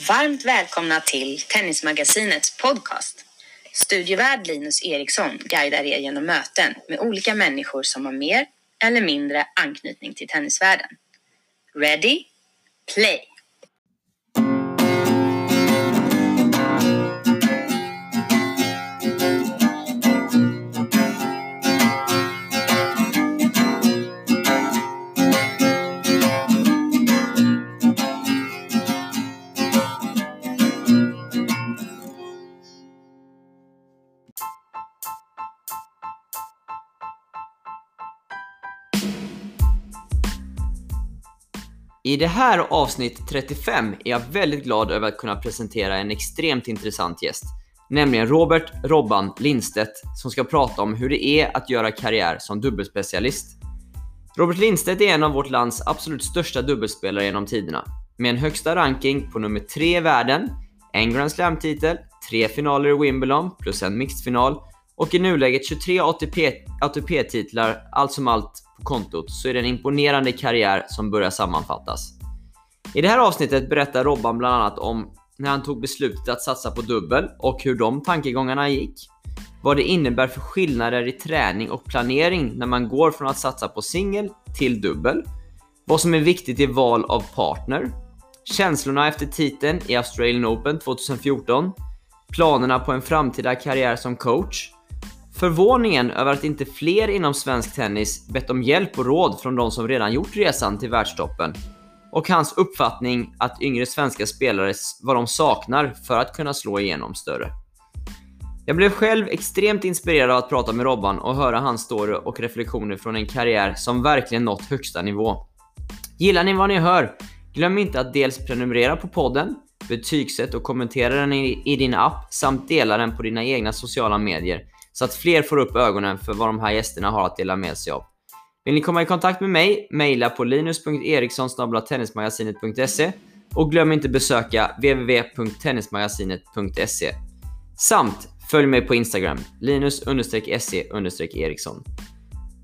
Varmt välkomna till Tennismagasinets podcast. Studievärd Linus Eriksson guidar er genom möten med olika människor som har mer eller mindre anknytning till tennisvärlden. Ready? Play! I det här avsnitt 35 är jag väldigt glad över att kunna presentera en extremt intressant gäst. Nämligen Robert Robban Lindstedt som ska prata om hur det är att göra karriär som dubbelspecialist. Robert Lindstedt är en av vårt lands absolut största dubbelspelare genom tiderna. Med en högsta ranking på nummer 3 i världen, en Grand Slam-titel, tre finaler i Wimbledon plus en mixed-final och i nuläget 23 ATP-titlar, allt som allt på kontot så är det en imponerande karriär som börjar sammanfattas. I det här avsnittet berättar Robban bland annat om när han tog beslutet att satsa på dubbel och hur de tankegångarna gick. Vad det innebär för skillnader i träning och planering när man går från att satsa på singel till dubbel. Vad som är viktigt i val av partner. Känslorna efter titeln i Australian Open 2014. Planerna på en framtida karriär som coach Förvåningen över att inte fler inom svensk tennis bett om hjälp och råd från de som redan gjort resan till världstoppen. Och hans uppfattning att yngre svenska spelare vad de saknar för att kunna slå igenom större. Jag blev själv extremt inspirerad av att prata med Robban och höra hans story och reflektioner från en karriär som verkligen nått högsta nivå. Gillar ni vad ni hör? Glöm inte att dels prenumerera på podden, betygsätt och kommentera den i, i din app samt dela den på dina egna sociala medier så att fler får upp ögonen för vad de här gästerna har att dela med sig av. Vill ni komma i kontakt med mig, mejla på linus.eriksson.tennismagasinet.se och glöm inte besöka www.tennismagasinet.se. Samt följ mig på Instagram, linus-se-eriksson.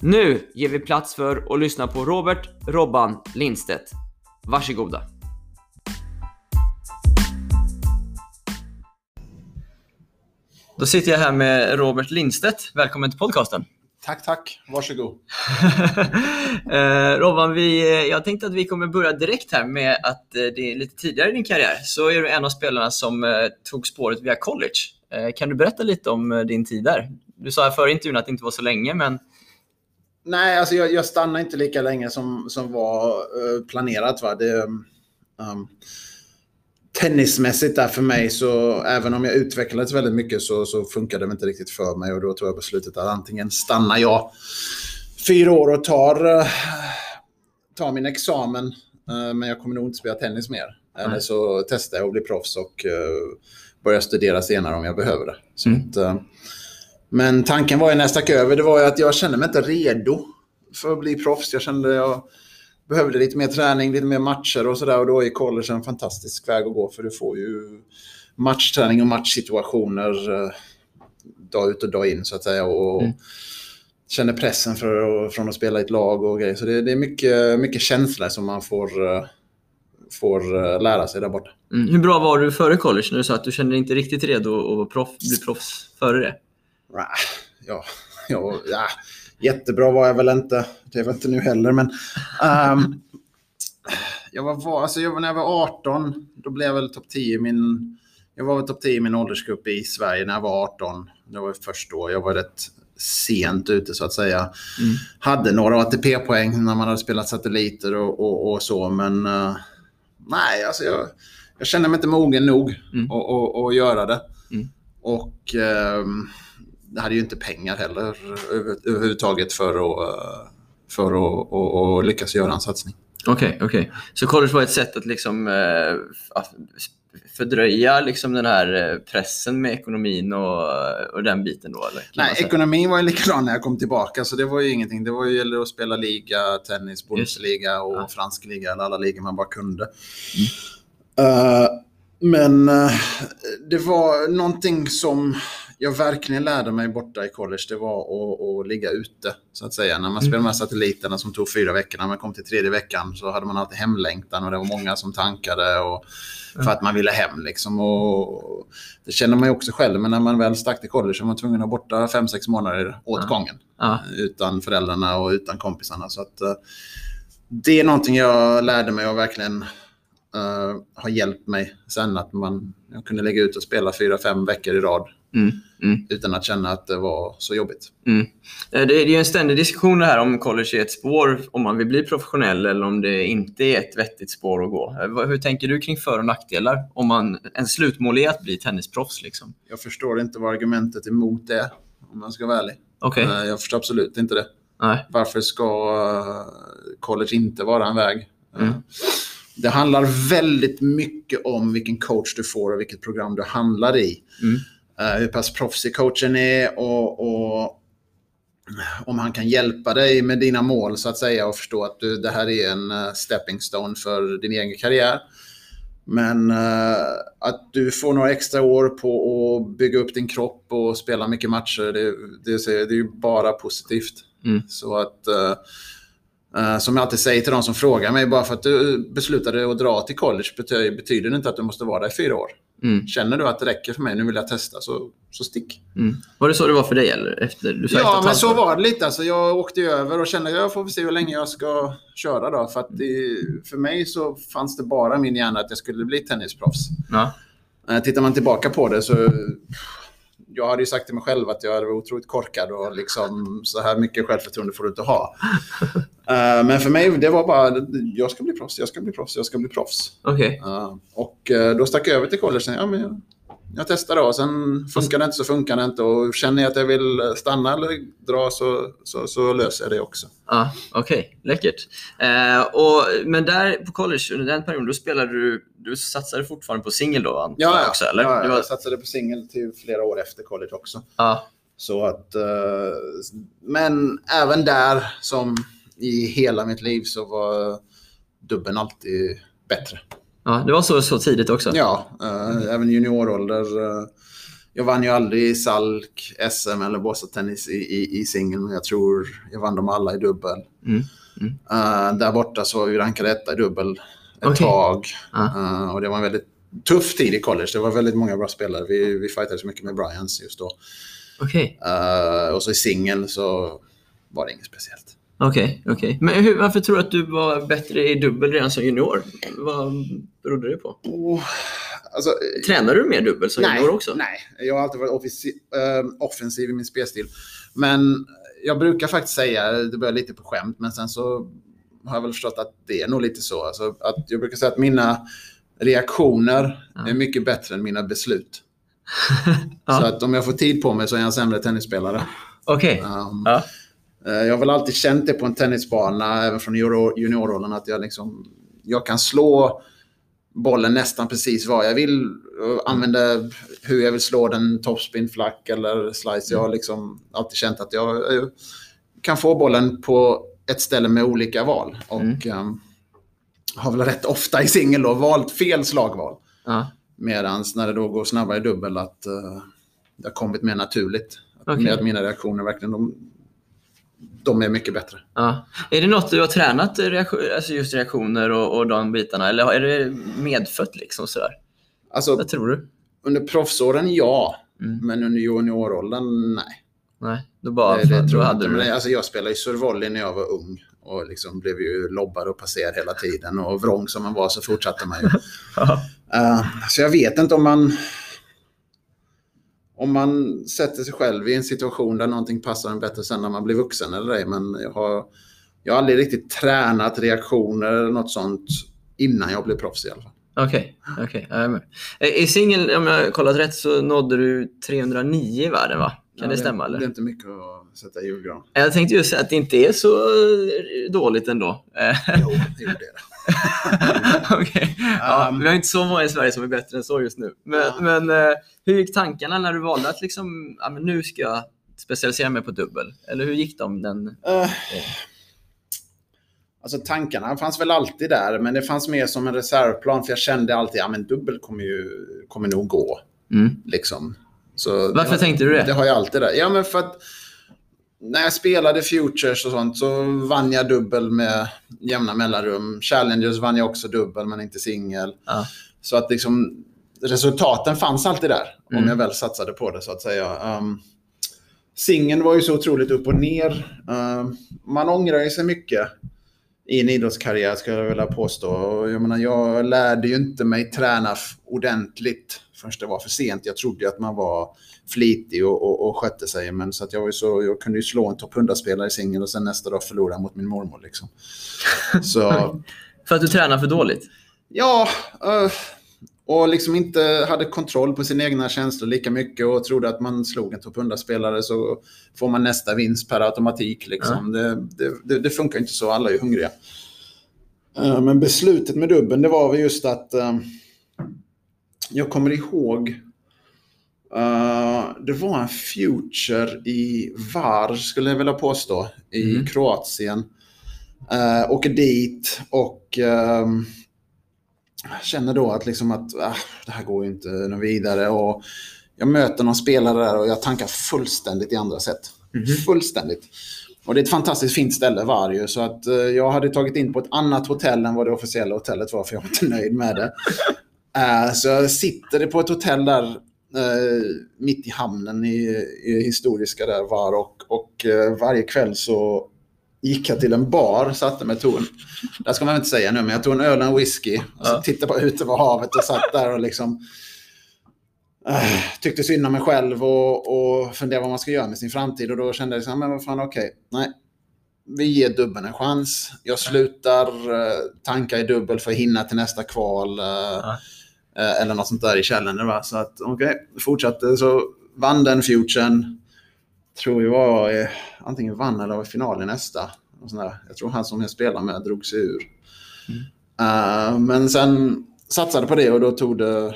Nu ger vi plats för att lyssna på Robert Robban Lindstedt. Varsågoda! Då sitter jag här med Robert Lindstedt. Välkommen till podcasten. Tack, tack. Varsågod. eh, Robban, vi, eh, jag tänkte att vi kommer börja direkt här med att eh, det är lite tidigare i din karriär så är du en av spelarna som eh, tog spåret via college. Eh, kan du berätta lite om eh, din tid där? Du sa före intervjun att det inte var så länge, men... Nej, alltså jag, jag stannade inte lika länge som, som var planerat. Va? Det, um, tennismässigt där för mig så även om jag utvecklades väldigt mycket så, så funkade det inte riktigt för mig och då tog jag beslutet att antingen stannar jag fyra år och tar, uh, tar min examen uh, men jag kommer nog inte spela tennis mer. Mm. Eller så testar jag att bli proffs och uh, börjar studera senare om jag behöver det. Så mm. att, men tanken var ju när jag stack över det var ju att jag kände mig inte redo för att bli proffs. Jag kände jag behövde lite mer träning, lite mer matcher och sådär. Och då är college en fantastisk väg att gå för du får ju matchträning och matchsituationer eh, dag ut och dag in så att säga. Och mm. känner pressen för, från att spela i ett lag och grejer. Så det, det är mycket, mycket känslor som man får, eh, får eh, lära sig där borta. Mm. Hur bra var du före college när du sa att du kände dig inte riktigt redo att proff, bli proffs före det? Ja, ja, ja, Jättebra var jag väl inte. Det var inte nu heller, men... Um, jag var, alltså jag, när jag var 18, då blev jag väl topp 10 i min... Jag var väl topp 10 i min åldersgrupp i Sverige när jag var 18. Det var först då. Jag var rätt sent ute så att säga. Mm. Hade några ATP-poäng när man hade spelat satelliter och, och, och så, men... Uh, nej, alltså jag, jag kände mig inte mogen nog mm. att göra det. Mm. Och... Um, hade ju inte pengar heller överhuvudtaget för att, för att, att, att lyckas göra en satsning. Okej, okay, okej. Okay. Så college var ett sätt att liksom eh, fördröja liksom den här eh, pressen med ekonomin och, och den biten då? Eller? Nej, ekonomin var ju likadan när jag kom tillbaka så det var ju ingenting. Det var ju att spela liga, tennis, Bundesliga och ja. fransk liga, eller alla ligor man bara kunde. Mm. Uh, men uh, det var någonting som jag verkligen lärde mig borta i college, det var att, att ligga ute. Så att säga. När man spelade med satelliterna som tog fyra veckor, när man kom till tredje veckan så hade man alltid hemlängtan och det var många som tankade och, för att man ville hem. Liksom. Och, det känner man ju också själv, men när man väl stack till college så var man tvungen att vara borta fem sex månader åt gången. Ja. Utan föräldrarna och utan kompisarna. Så att, eh, det är någonting jag lärde mig och verkligen eh, har hjälpt mig sen. Att man, jag kunde lägga ut och spela fyra, fem veckor i rad Mm. Mm. utan att känna att det var så jobbigt. Mm. Eh, Det är ju en ständig diskussion det här om college är ett spår om man vill bli professionell eller om det inte är ett vettigt spår att gå. Eh, Hur tänker du kring för och nackdelar? Om man, en slutmål är att bli tennisproffs. Liksom. Jag förstår inte vad argumentet emot är, om man ska vara ärlig. Okej. Eh, Jag förstår absolut inte det. Nej. Varför ska college inte vara en väg? Mm. Det handlar väldigt mycket om vilken coach du får och vilket program du handlar i. Mm. Eh, hur pass proffsig coachen är och, och om han kan hjälpa dig med dina mål så att säga och förstå att du, det här är en eh, stepping stone för din egen karriär. Men eh, att du får några extra år på att bygga upp din kropp och spela mycket matcher, det, det, det är ju bara positivt. Mm. Så att, eh, eh, som jag alltid säger till de som frågar mig, bara för att du beslutade att dra till college betyder, betyder det inte att du måste vara där i fyra år. Mm. Känner du att det räcker för mig, nu vill jag testa, så, så stick. Mm. Var det så det var för dig? Eller? Efter, du Ja, men så var det lite. Alltså, jag åkte över och kände att jag får se hur länge jag ska köra. Då, för, att det, för mig så fanns det bara min hjärna att jag skulle bli tennisproffs. Ja. Eh, Tittar man tillbaka på det så... Jag hade ju sagt till mig själv att jag var otroligt korkad och liksom så här mycket självförtroende får du inte ha. Eh, Men för mig, det var bara, jag ska bli proffs, jag ska bli proffs, jag ska bli proffs. Okej. Eh, Och eh, då stack jag över till college. Ja, men jag, testar då. Sen funkar det inte så funkar det inte. Och känner jag att jag vill stanna eller dra så, så, så löser jag det också. Ja, Okej, läckert. Eh, och, men där på college, under den perioden, då spelade du, du satsade fortfarande på singel då antar jag också? Eller? ja Det var, jag satsade på singel till flera år efter college också. ja. Så att, eh, men även där, som i hela mitt liv, så var dubben alltid bättre. Ja, det var så, så tidigt också? Ja, eh, även juniorålder. eh, jag vann ju aldrig Salk, SM eller Båstadstennis i, i, i singel, men jag tror jag vann dem alla i dubbel. Mm. Eh, där borta så var vi rankade etta i dubbel ett Okej. tag. Ja. Eh, och det var en väldigt tuff tid i college. Det var väldigt många bra spelare. Vi, vi fightades mycket med Bryans just då. Okej, Eh, och så i singel så var det inget speciellt. Okej. okej. Men hur, varför tror du att du var bättre i dubbel redan som junior? Vad berodde det på? Oh, alltså, Tränade du mer dubbel som nej, junior också? Nej, jag har alltid varit eh, offensiv i min spelstil. Men jag brukar faktiskt säga, det börjar lite på skämt, men sen så har jag väl förstått att det är nog lite så. Alltså, att jag brukar säga att mina reaktioner Ja. är mycket bättre än mina beslut. Ja. Så att om jag får tid på mig så är jag en sämre tennisspelare. Okej. Um, Ja. Eh, Jag har väl alltid känt det på en tennisbana, även från junior- juniorrollen, att jag, liksom, jag kan slå bollen nästan precis vad jag vill. och Använda hur jag vill slå den, topspin, flack eller slice. Jag har liksom alltid känt att jag eh, kan få bollen på ett ställe med olika val. Och ehm, har väl rätt ofta i singel då valt fel slagval. Ja. Medan när det då går snabbare i dubbel att eh, det har kommit mer naturligt. Med att mina reaktioner verkligen, de, de är mycket bättre. Ja. Är det något du har tränat, alltså just reaktioner och, och de bitarna? Eller är det medfött liksom sådär? Alltså, Vad tror du? under proffsåren ja, Mm. men under juniorrollen nej. Nej, då bara det, det tror jag hade inte. du Men, alltså, jag spelade ju survolley när jag var ung och liksom blev ju lobbad och passerad hela tiden. Och vrång som man var så fortsatte man ju. Eh, så jag vet inte om man... Om man sätter sig själv i en situation där någonting passar en bättre sen när man blir vuxen eller ej. Men jag har, jag har aldrig riktigt tränat reaktioner eller något sånt innan jag blev proffs i alla fall. Okej, okej. jag är med. Eh, I singel, om jag har kollat rätt, så nådde du 309 i världen va? Kan Ja, det stämma Det är eller? inte mycket att sätta i julgran. Jag tänkte just säga att det inte är så eh, dåligt ändå. Jo, det gjorde det. Okej. Ja, Um, vi har inte så många i Sverige som är bättre än så just nu. Men, Ja. men eh, hur gick tankarna när du valde att liksom, ja, nu ska jag specialisera mig på dubbel? Eller hur gick de? Den... Eh, alltså tankarna fanns väl alltid där, men det fanns mer som en reservplan. För jag kände alltid att ja, men dubbel kommer, ju, kommer nog gå. Mm. Liksom. Så Varför det, tänkte du det? Det har jag alltid där. Ja, men för att när jag spelade Futures och sånt så vann jag dubbel med jämna mellanrum. Challengers vann jag också dubbel, men inte singel. Ja. Så att liksom resultaten fanns alltid där, Mm. om jag väl satsade på det så att säga. Um, Singeln var ju så otroligt upp och ner. Um, man ångrar ju sig mycket i en idrottskarriär, skulle jag vilja påstå. Och jag, menar, jag lärde ju inte mig träna ordentligt förrän det var för sent. Jag trodde att man var flitig och, och, och skötte sig. Men så att jag, var så, jag kunde ju slå en topp 100-spelare i singel och sen nästa dag förlora mot min mormor. Liksom. Så För att du tränar för dåligt? Ja, eh, och liksom inte hade kontroll på sina egna känslor lika mycket och trodde att man slog en topp 100-spelare så får man nästa vinst per automatik. Liksom. Det, det, det, det funkar inte så, alla är ju hungriga. Eh, Men beslutet med dubben, det var väl just att eh, jag kommer ihåg eh, det var en future i Var, skulle jag vilja påstå, i Mm. Kroatien. Uh, åker dit och ehm, känner då att, liksom att ah, det här går ju inte något vidare. Och jag möter någon spelare där och jag tankar fullständigt i andra sätt. Fullständigt. Och det är ett fantastiskt fint ställe, Varju. Så att eh, jag hade tagit in på ett annat hotell än vad det officiella hotellet var, för jag var inte nöjd med det. Eh, så jag sitter på ett hotell där eh, mitt i hamnen i, i historiska där, Var. Och, och eh, varje kväll så gick jag till en bar, satte mig, tog en, det ska man inte säga nu, men jag tog en öl och en whisky. Och så tittade bara ut över havet och satt där och liksom tyckte synd om mig själv och, och funderade vad man ska göra med sin framtid. Och då kände jag liksom, men vad fan okej, nej. Vi ger dubben en chans. Jag slutar tanka i dubbel för att hinna till nästa kval. Ja. Eh, eller något sånt där i Challenger. Va? Så att okej, fortsatte. Så vann den futuren. Tror jag var eh, antingen vann eller var i final i nästa. Och sånt där. Jag tror han som jag spelar med drog sig ur. Eh, men sen satsade på det och då tog det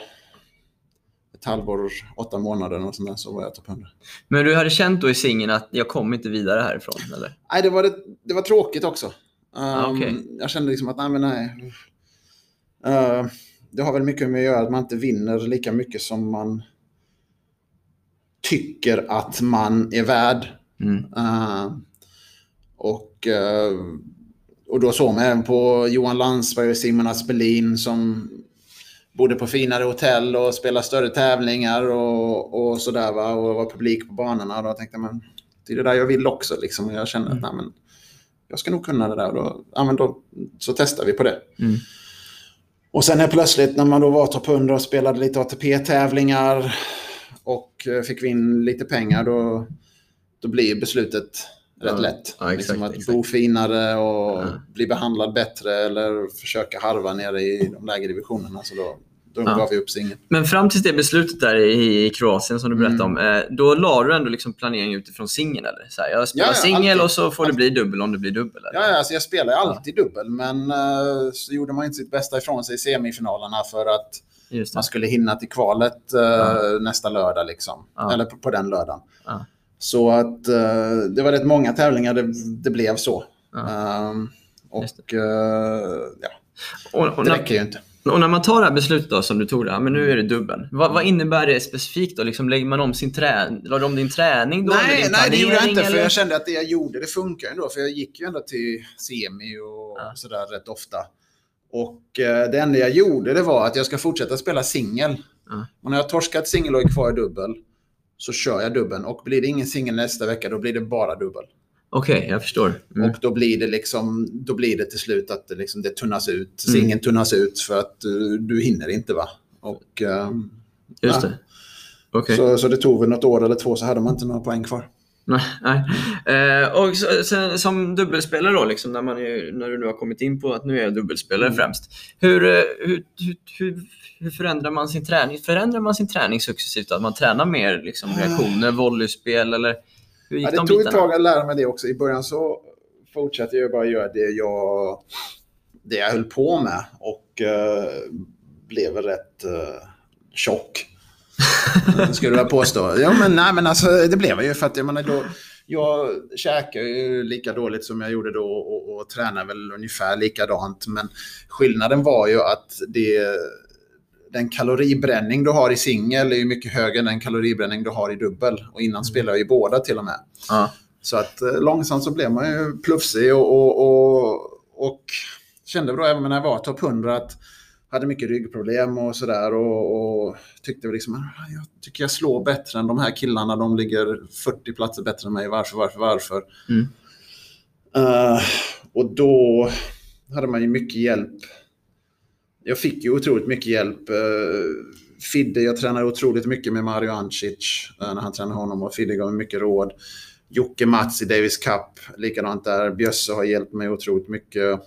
ett halvår, åtta månader och sånt där, så var jag topp 100. Men du hade känt då i singeln att jag kommer inte vidare härifrån, eller? Nej, det var, det, det var tråkigt också. Um, Ah, okej. Jag kände liksom att, nej men nej. Uh, det har väl mycket med att göra att man inte vinner lika mycket som man tycker att man är värd. Mm. Uh, och, uh, och då såg man även på Johan Landsberg och Simon Aspelin som bodde på finare hotell och spelade större tävlingar och, och sådär va. Och var publik på banorna. Och då tänkte man, det är det där jag vill också liksom. Jag kände att, nej men, jag ska nog kunna det där. Och då, ja, då, så testar vi på det. Mm. Och sen är plötsligt när man då var topp 100 och spelade lite ATP-tävlingar och eh, fick vi in lite pengar, då, då blir beslutet rätt Ja. lätt. Ja, exakt, liksom att exakt. bo finare och Ja. bli behandlad bättre eller försöka harva nere i de lägre divisionerna. Så då, då Ja. gav vi upp singeln. Men fram till det beslutet där i, i Kroatien som du berättade Mm. om, eh, då la du ändå liksom planering utifrån singel eller? Så här, jag spelar Ja, ja, singel alltid. och så får det bli dubbel om det blir dubbel? Eller? Ja, ja, alltså jag spelar alltid dubbel, men eh, så gjorde man inte sitt bästa ifrån sig i semifinalerna för att man skulle hinna till kvalet Ja. nästa lördag. Liksom. Ja. Eller på, på den lördagen. Ja. Så att eh, det var rätt många tävlingar det, det blev så. Ja. Ehm, och ja, Och, och, det räcker ju inte. Och när man tar det här beslutet då, som du tog, det, ja, men nu är det dubbeln. Vad, vad innebär det specifikt? Då? Liksom, lägger man om sin träning? La du om din träning då? Nej, din nej, det gjorde jag inte. För eller? jag kände att det jag gjorde, det funkar ändå. För jag gick ju ändå till semi och Ja. sådär rätt ofta. Och eh, det enda jag gjorde, det var att jag ska fortsätta spela singel. Ja. Och när jag har torskat singel och är kvar i dubbel, så kör jag dubbeln. Och blir det ingen singel nästa vecka, då blir det bara dubbel. Okej, jag förstår. Mm. Och då blir det liksom, då blir det till slut att det, liksom, det tunnas ut. Mm. Singeln tunnas ut för att du, du hinner inte va. Och, ehm, Just ja. det. Okej. så, så det tog väl något år eller två så hade man inte några poäng kvar. Nej, nej. Eh, och så, sen, som dubbelspelare då, liksom, när, man är, när du nu har kommit in på att nu är jag dubbelspelare Mm. främst. Hur, eh, hur, hur, hur, hur förändrar man sin träning? Förändrar man sin träning successivt? Att man tränar mer liksom, reaktioner, volleyspel eller hur gick Ja, det de tog ett tag att lära mig det också. I början så fortsatte jag bara göra det jag, det jag höll på med och eh, blev rätt uh, tjock. Skulle jag påstå. Ja, men, nej, men alltså, det blev jag ju för att jag menar, då, jag käkar ju lika dåligt som jag gjorde då och, och tränar väl ungefär likadant. Men skillnaden var ju att det, den kaloribränning du har i singel är ju mycket högre än den kaloribränning du har i dubbel. Och innan spelade jag ju båda till och med. Ja. Så att eh, långsamt så blev man ju plufsig och, och, och, och kände då även när jag var topp 100 att hade mycket ryggproblem och sådär och, och tyckte liksom "Ah, jag tycker jag slår bättre än de här killarna. De ligger 40 platser bättre än mig. Varför, varför, varför? Mm. Eh, och då hade man ju mycket hjälp. Jag fick ju otroligt mycket hjälp. Uh, Fidde, jag tränade otroligt mycket med Mario Ancic eh, när han tränade honom och Fidde gav mig mycket råd. Jocke Mats i Davis Cup, likadant där. Bjösse har hjälpt mig otroligt mycket.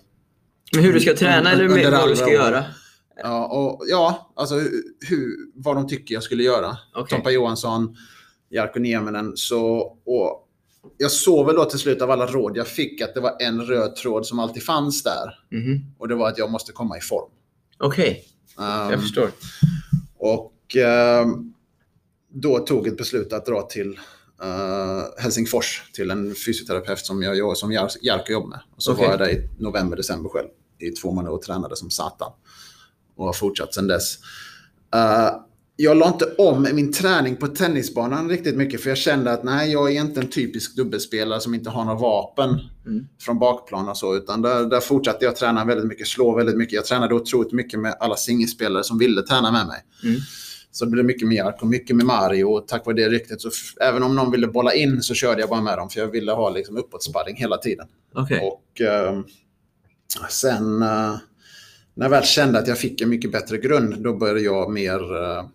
Men hur du ska träna eller med, vad du ska göra? Ja, och, ja alltså hur, vad de tycker jag skulle göra. Okej. Tompa Johansson, Jarkko Nieminen. Så, och jag såg väl då till slut av alla råd jag fick att det var en röd tråd som alltid fanns där. Mhm. Och det var att jag måste komma i form. Okej, Um, jag förstår. och ehm, då tog ett beslut att dra till eh, Helsingfors till en fysioterapeut som, jag, som Jar- Jarkko jobbar med. Och så Okej. var jag där i november, december själv i två månader och tränade som satan. Och har fortsatt sedan dess. Eh, jag la inte om min träning på tennisbanan riktigt mycket för jag kände att nej, jag är inte en typisk dubbelspelare som inte har några vapen Mm. från bakplan och så. Utan där, där fortsatte jag träna väldigt mycket, slå väldigt mycket. Jag tränade otroligt mycket med alla singelspelare som ville träna med mig. Mm. Så det blev mycket med Jarko, mycket med Mario. Och tack vare det ryktet så även om någon ville bolla in så körde jag bara med dem. För jag ville ha liksom uppåtsparring hela tiden. Okej. Och eh, sen eh, när jag väl kände att jag fick en mycket bättre grund, då började jag mer, eh,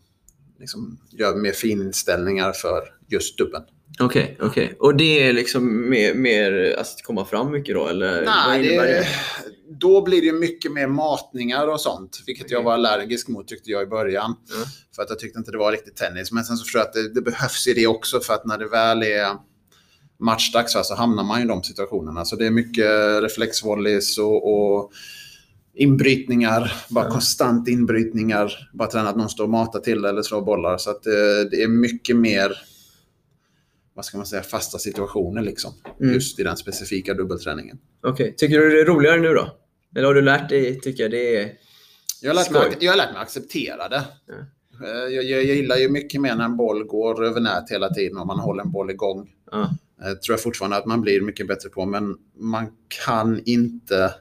liksom, göra mer fininställningar för just dubben. Okej, okej. Och det är liksom mer, mer att komma fram mycket då, eller? Nej, innebär det, då blir det mycket mer matningar och sånt. Vilket jag Okej. var allergisk mot tyckte jag i början. Ja. För att jag tyckte inte det var riktigt tennis. Men sen så förstår jag att det, det behövs i det också. För att när det väl är matchdags så hamnar man i de situationerna. Så det är mycket reflexvolleys och, och inbrytningar. Bara konstant inbrytningar. Bara träna att någon står och matar till eller slår bollar. Så att det, det är mycket mer vad ska man säga, fasta situationer liksom. Mm. Just i den specifika dubbelträningen. Okej. Tycker du det är roligare nu då? Eller har du lärt dig tycka det är... Jag har lärt mig, Skoj. jag har lärt mig acceptera det. Ja. Eh, Jag, jag, jag gillar ju mycket mer när en boll går över nät hela tiden och man håller en boll igång. Ja. Eh, tror jag fortfarande att man blir mycket bättre på. Men man kan inte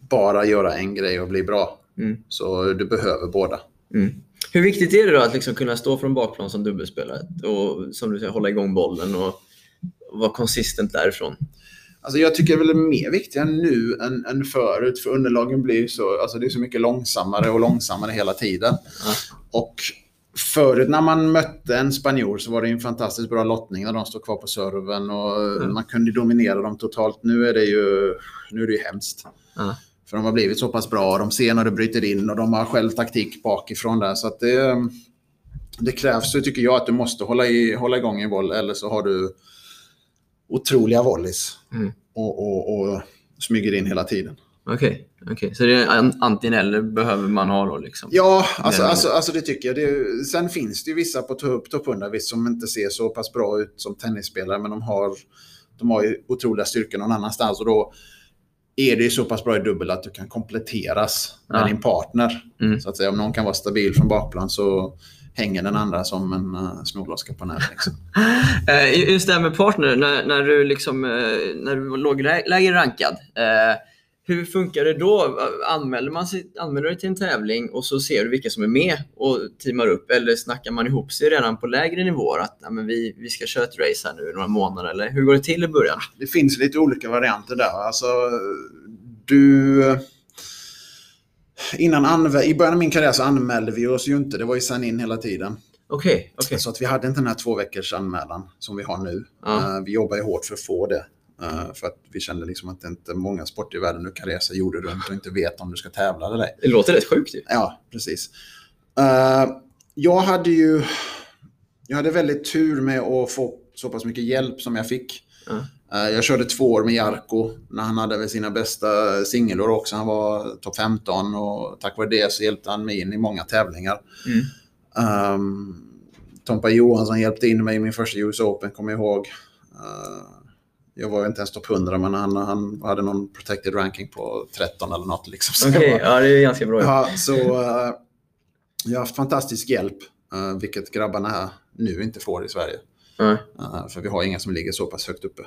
bara göra en grej och bli bra. Mm. Så du behöver båda. Mm. Hur viktigt är det då att liksom kunna stå från bakplan som dubbelspelare och som du säger, hålla igång bollen och vara konsistent därifrån? Alltså jag tycker det är mer viktiga nu än, än förut. För underlagen blir så, alltså det är så mycket långsammare och långsammare hela tiden. Ja. Och förut när man mötte en spanjor så var det en fantastiskt bra lottning när de stod kvar på serven och Mm. man kunde dominera dem totalt. Nu är det ju, nu är det ju hemskt. Ja. För de har blivit så pass bra, de ser när det bryter in och de har själv taktik bakifrån där. Så det, det krävs ju, tycker jag, att du måste hålla, i, hålla igång en boll eller så har du otroliga volleys Mm. och, och, och smyger in hela tiden. Okej, okej. så det är an- antingen eller behöver man ha då liksom? Ja, alltså, alltså, alltså det tycker jag. Det är, sen finns det ju vissa på top 100 visst, som inte ser så pass bra ut som tennisspelare, men de har, de har ju otroliga styrkor någon annanstans. Och då är det så pass bra i dubbel att du kan kompletteras med Ja. din partner. Mm. Så att säga, om någon kan vara stabil från bakplan så hänger den andra som en uh, småglaska på nät. Liksom. Eh, Just det här med partner, när, när, du, liksom, eh, när du låg lä- lägre rankad. eh, Hur funkar det då? Anmäler man sig anmäler dig till en tävling och så ser du vilka som är med och teamar upp? Eller snackar man ihop sig redan på lägre nivåer att ja, men vi, vi ska köra ett race här nu i några månader? Eller hur går det till i början? Det finns lite olika varianter där. Alltså, du... Innan anvä- I början av min karriär så anmälde vi oss ju inte. Det var ju sign in hela tiden. Okej, okej. Så att vi hade inte den här två veckors anmälan som vi har nu. Ja. Eh, vi jobbar ju hårt för att få det. Eh, för att vi kände liksom att det inte många sporter i världen nu kan resa jorden runt och inte vet om du ska tävla eller ej. Det låter rätt sjukt ju. Ja, precis. Eh, jag hade ju... Jag hade väldigt tur med att få så pass mycket hjälp som jag fick. Eh, jag körde två år med Jarko när han hade sina bästa singelår också. Han var topp 15 och tack vare det så hjälpte han mig in i många tävlingar. Mm. Um, Tompa Johansson hjälpte in mig i min första US Open, kommer jag ihåg. Eh, jag var inte ens topp 100, men han, han hade någon protected ranking på 13 eller något. Liksom. Okej, var- ja det är ganska bra. Ja. Så, eh, jag har haft fantastisk hjälp, eh, vilket grabbarna här nu inte får i Sverige. Nej. Eh, för vi har inga som ligger så pass högt uppe.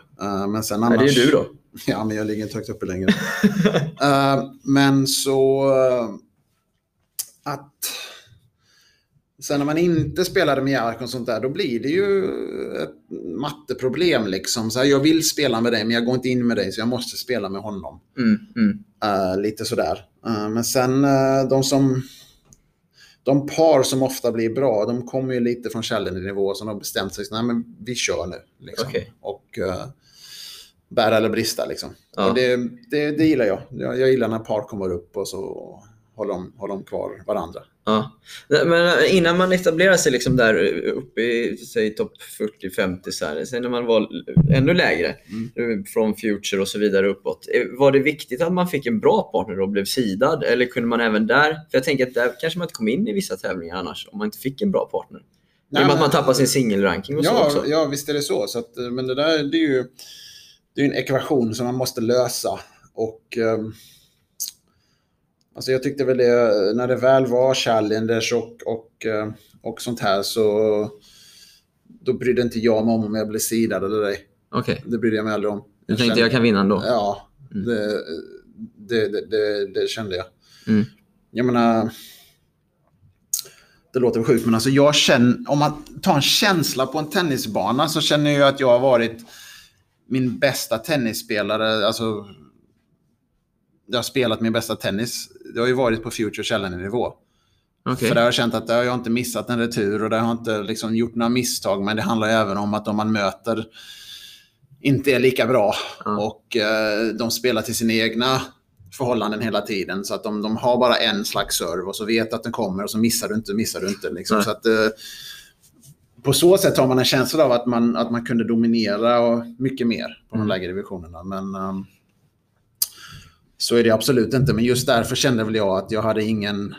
Men sen Nej, annars... det är du då. Ja, men jag ligger inte högt uppe längre. Men så att sen när man inte spelade med Jark och sånt där, då blir det ju ett matteproblem. Liksom. Så här, jag vill spela med dig, men jag går inte in med dig, så jag måste spela med honom. Mm, mm. Eh, lite sådär. Eh, men sen eh, de som... De par som ofta blir bra, de kommer ju lite från Challenger-nivå som har bestämt sig. Nej, men vi kör nu. Liksom. Okej. Och uh, bära eller brista liksom. Ja. Och det, det, det gillar jag. jag. Jag gillar när par kommer upp och så håller de, håller de kvar varandra. Ja. Men innan man etablerar sig liksom där uppe i säg topp 40-50 så här, sen när man var ännu lägre, från Future och så vidare uppåt. eh, Var det viktigt att man fick en bra partner och blev sidad? Eller kunde man även där, för jag tänker att där kanske man inte kom in i vissa tävlingar annars om man inte fick en bra partner. I och med att man tappar sin singelranking och så Ja, också. ja, visst är det så. så att, eh, men det där det är ju det är en ekvation som man måste lösa. Och ehm, alltså jag tyckte väl det, när det väl var challengers och, och, eh, och sånt här så då brydde inte jag mig om om jag blev sidad eller ej. Okej, Det brydde jag mig aldrig om. du tänkte jag kan vinna ändå? Ja, det, det, det, det, det kände jag. Mm. Jag menar, det låter sjukt, men alltså jag känner, om man tar en känsla på en tennisbana så känner jag att jag har varit min bästa tennisspelare. Alltså, jag har spelat min bästa tennis. Det har ju varit på Future Challenger-nivå. Okej. För där har jag känt att där har jag inte missat en retur och där har jag inte liksom gjort några misstag. Men det handlar ju även om att om man möter inte är lika bra Ja. och eh, de spelar till sina egna förhållanden hela tiden. Så att de, de har bara en slags serve och så vet att den kommer och så missar du inte, missar du inte. Liksom. Nej. Så att, eh, på så sätt har man en känsla av att man, att man kunde dominera och mycket mer på de Mm. lägre divisionerna. Men ehm, så är det absolut inte. Men just därför kände väl jag att jag hade ingen,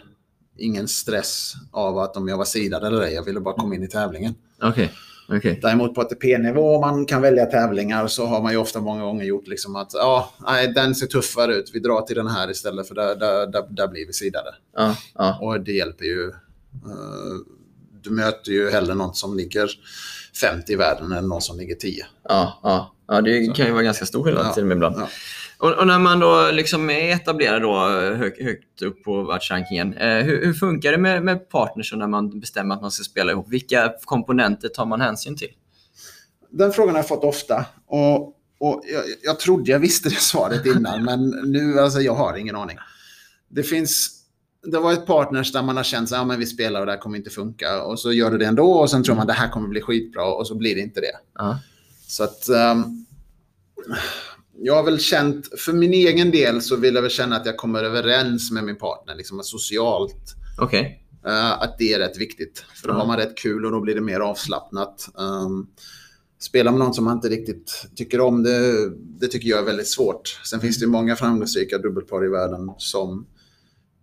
ingen stress av att om jag var sidad eller ej. Jag ville bara komma in i tävlingen. Okej. Okej. Däremot på ATP-nivå, om man kan välja tävlingar, så har man ju ofta många gånger gjort liksom att ja, nej, den ser tuffare ut. Vi drar till den här istället för där, där, där, där blir vi sidade. Ja, ja. Och det hjälper ju. Eh, du möter ju hellre någon som ligger 50 i världen än någon som ligger 10. Ja, ja. ja, det kan ju vara ganska stor skillnad Ja, till och med ibland. ja. Och, och när man då liksom är etablerad då, hög, högt upp på världsrankingen, eh, hur, hur funkar det med, med partners när man bestämmer att man ska spela ihop? Vilka komponenter tar man hänsyn till? Den frågan har jag fått ofta. Och, och jag, jag trodde jag visste det svaret innan, men nu alltså, jag har ingen aning. Det finns... Det var ett partners där man har känt att men vi spelar och det här kommer inte funka. Och så gör du det ändå och sen tror man att det här kommer bli skitbra och så blir det inte det. Ja. Så att... ehm, jag har väl känt, för min egen del så vill jag väl känna att jag kommer överens med min partner, liksom socialt. Okej. Eh, att det är rätt viktigt. För då har man rätt kul och då blir det mer avslappnat. Um, spela med någon som man inte riktigt tycker om, det, det tycker jag är väldigt svårt. Sen finns det ju många framgångsrika dubbelpar i världen som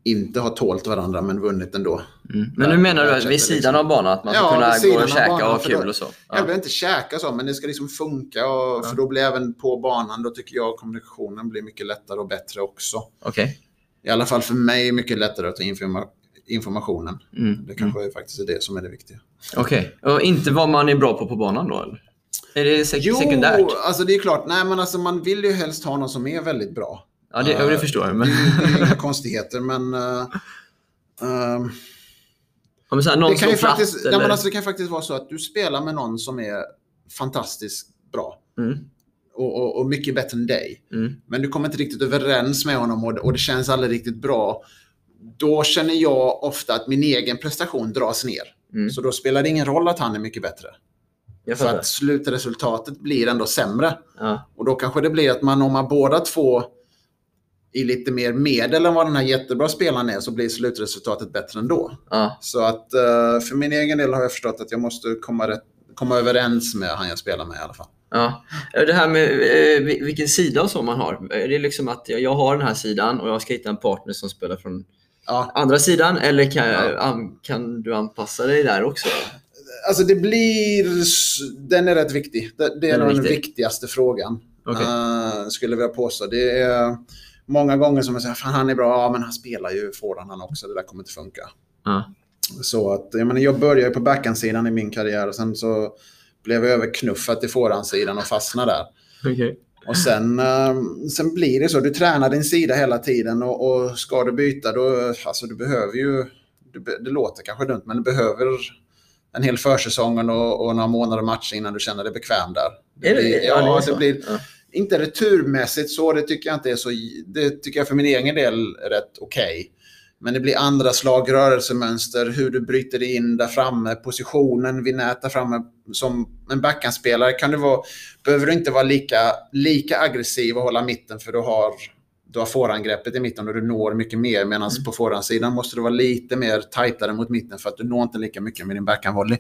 inte har tålt varandra men vunnit ändå. Mm. Men nu menar du att vid sidan av banan, att man ska Ja, kunna gå och käka banan, och ha kul då- och så? Jag Ja. behöver inte käka så, men det ska liksom funka. Och, För då blir även på banan, då tycker jag kommunikationen blir mycket lättare och bättre också. Okej. I alla fall för mig mycket lättare att ta informa informationen. Mm. Det kanske är faktiskt är det som är det viktiga. Okej. Och inte vad man är bra på på banan då? Eller? Är det sek- Jo, sekundärt? alltså det är klart. Nej, men alltså man vill ju helst ha någon som är väldigt bra. Ja, det, ja, det förstår jag. Men, Det är inga konstigheter, men... eh, ehm, ja, men så här, det, kan ju faktiskt, platt nej, eller? men alltså, det kan faktiskt vara så att du spelar med någon som är fantastiskt bra. Mm. Och, och, och mycket bättre än dig. Mm. Men du kommer inte riktigt överens med honom och, och det känns aldrig riktigt bra. Då känner jag ofta att min egen prestation dras ner. Mm. Så då spelar det ingen roll att han är mycket bättre. Jag För att slutresultatet blir ändå sämre. Ja. Och då kanske det blir att man om man båda två i lite mer medel än vad den här jättebra spelaren är så blir slutresultatet bättre ändå. Ja. Så att eh, för min egen del har jag förstått att jag måste komma, rätt, komma överens med han jag spelar med i alla fall. Ja. Det här med eh, vil- vilken sida och så man har. Är det liksom att jag, jag har den här sidan och jag ska hitta en partner som spelar från Ja, andra sidan? Eller kan, Ja. an, kan du anpassa dig där också? alltså det blir... Den är rätt viktig. Det, är Den är den viktig. viktigaste frågan. Eh, skulle jag vilja påstå. Det är många gånger som jag säger, fan han är bra, ja men han spelar ju forehand han också, det där kommer inte funka. Ja. Så att, jag, menar, jag började på backhandsidan i min karriär och sen så blev jag överknuffad till forehandsidan och fastnade där. Okay. Och sen, um, sen blir det så. Du tränar din sida hela tiden och, och ska du byta då, alltså du behöver ju, det, det låter kanske dumt, men du behöver en hel försäsong och, och några månader match innan du känner dig bekväm där. Det är det, blir, ja, det, blir inte returmässigt så, det tycker jag inte är så, det tycker jag för min egen del är rätt okej. Okay. Men det blir andra slag, rörelsemönster, hur du bryter in där framme, positionen vid nät där framme. Som en backhandspelare kan du vara, behöver du inte vara lika, lika aggressiv och hålla mitten för du har, du har forehandgreppet i mitten och du når mycket mer. Medan mm. på forehandsidan måste du vara lite mer tajtare mot mitten för att du når inte lika mycket med din backhandvolley.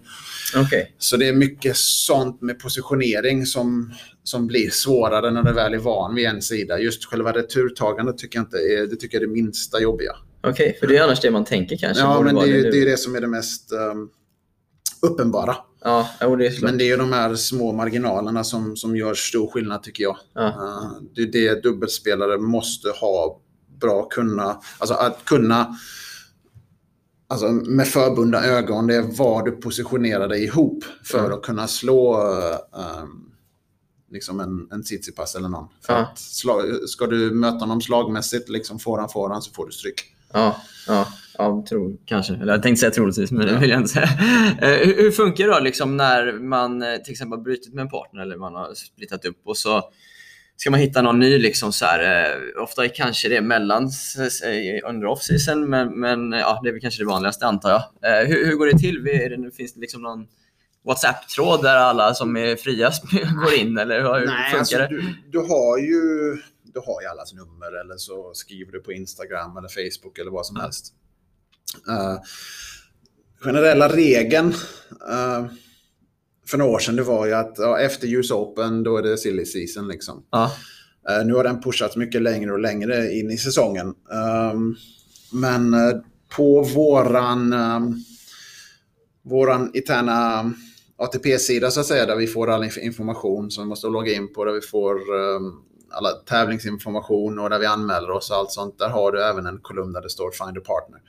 Okay. Så det är mycket sånt med positionering som, som blir svårare när du väl är van vid en sida. Just själva returtagandet tycker jag inte är det, tycker jag är det minsta jobbiga. Okej, okay, för det är annars det man tänker kanske. Ja, men det är, det, det är det som är det mest um, uppenbara. Ja, jo, det men det är ju de här små marginalerna som, som gör stor skillnad tycker jag. Ja. Uh, det är det dubbelspelare måste ha bra kunna, alltså att kunna Alltså med förbundna ögon, det är var du positionerar dig ihop för mm. att kunna slå um, liksom en, en Tsitsipas eller någon. För ja. att slag, ska du möta honom slagmässigt, liksom får han, får han så får du stryk. Ja, ja, ja tror, kanske. Eller jag tänkte säga troligtvis, men det vill jag inte säga. Eh, hur, hur funkar det då liksom när man eh, till exempel har brutit med en partner eller man har splittat upp och så ska man hitta någon ny. Liksom så här, eh, ofta är kanske det mellan under off-season, men, men ja, det är väl kanske det vanligaste antar jag. hur, hur går det till? Det, finns det liksom någon WhatsApp-tråd där alla som är friast går in? Eller hur Nej, funkar alltså, det? Du, du, har ju du har ju allas nummer eller så skriver du på Instagram eller Facebook eller vad som helst. Uh, generella regeln uh, för några år sedan det var ju att uh, efter US Open då är det silly season. Liksom. nu har den pushats mycket längre och längre in i säsongen. Um, men på våran, um, våran interna ATP-sida så att säga, där vi får all information som vi måste logga in på, där vi får um, alla tävlingsinformation och där vi anmäler oss och allt sånt. Där har du även en kolumn där det står Find a Partner.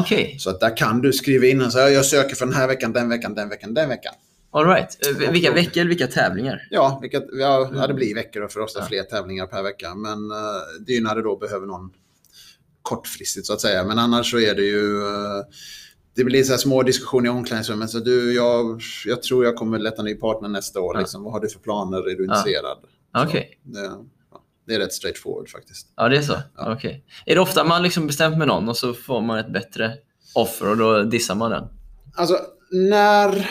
Okay. Så att där kan du skriva in och säga jag söker för den här veckan, den veckan, den veckan, den veckan. All right. Eh, vilka veckor eller vilka tävlingar? Ja, vilka, ja, ja, det blir veckor för oss är fler tävlingar per vecka. Men uh, det är när du då behöver någon kortfristigt så att säga. Men annars så är det ju uh, det blir så små diskussioner i omklädningsrummet. Så du, jag, jag tror jag kommer leta ny partner nästa år. Ja. Liksom. Vad har du för planer? Är du intresserad? Okej. Okay. Det är rätt straightforward faktiskt. Ja, det är så? Ja. Okej. Okay. Är det ofta man liksom bestämt med någon och så får man ett bättre offer och då dissar man den? Alltså, när,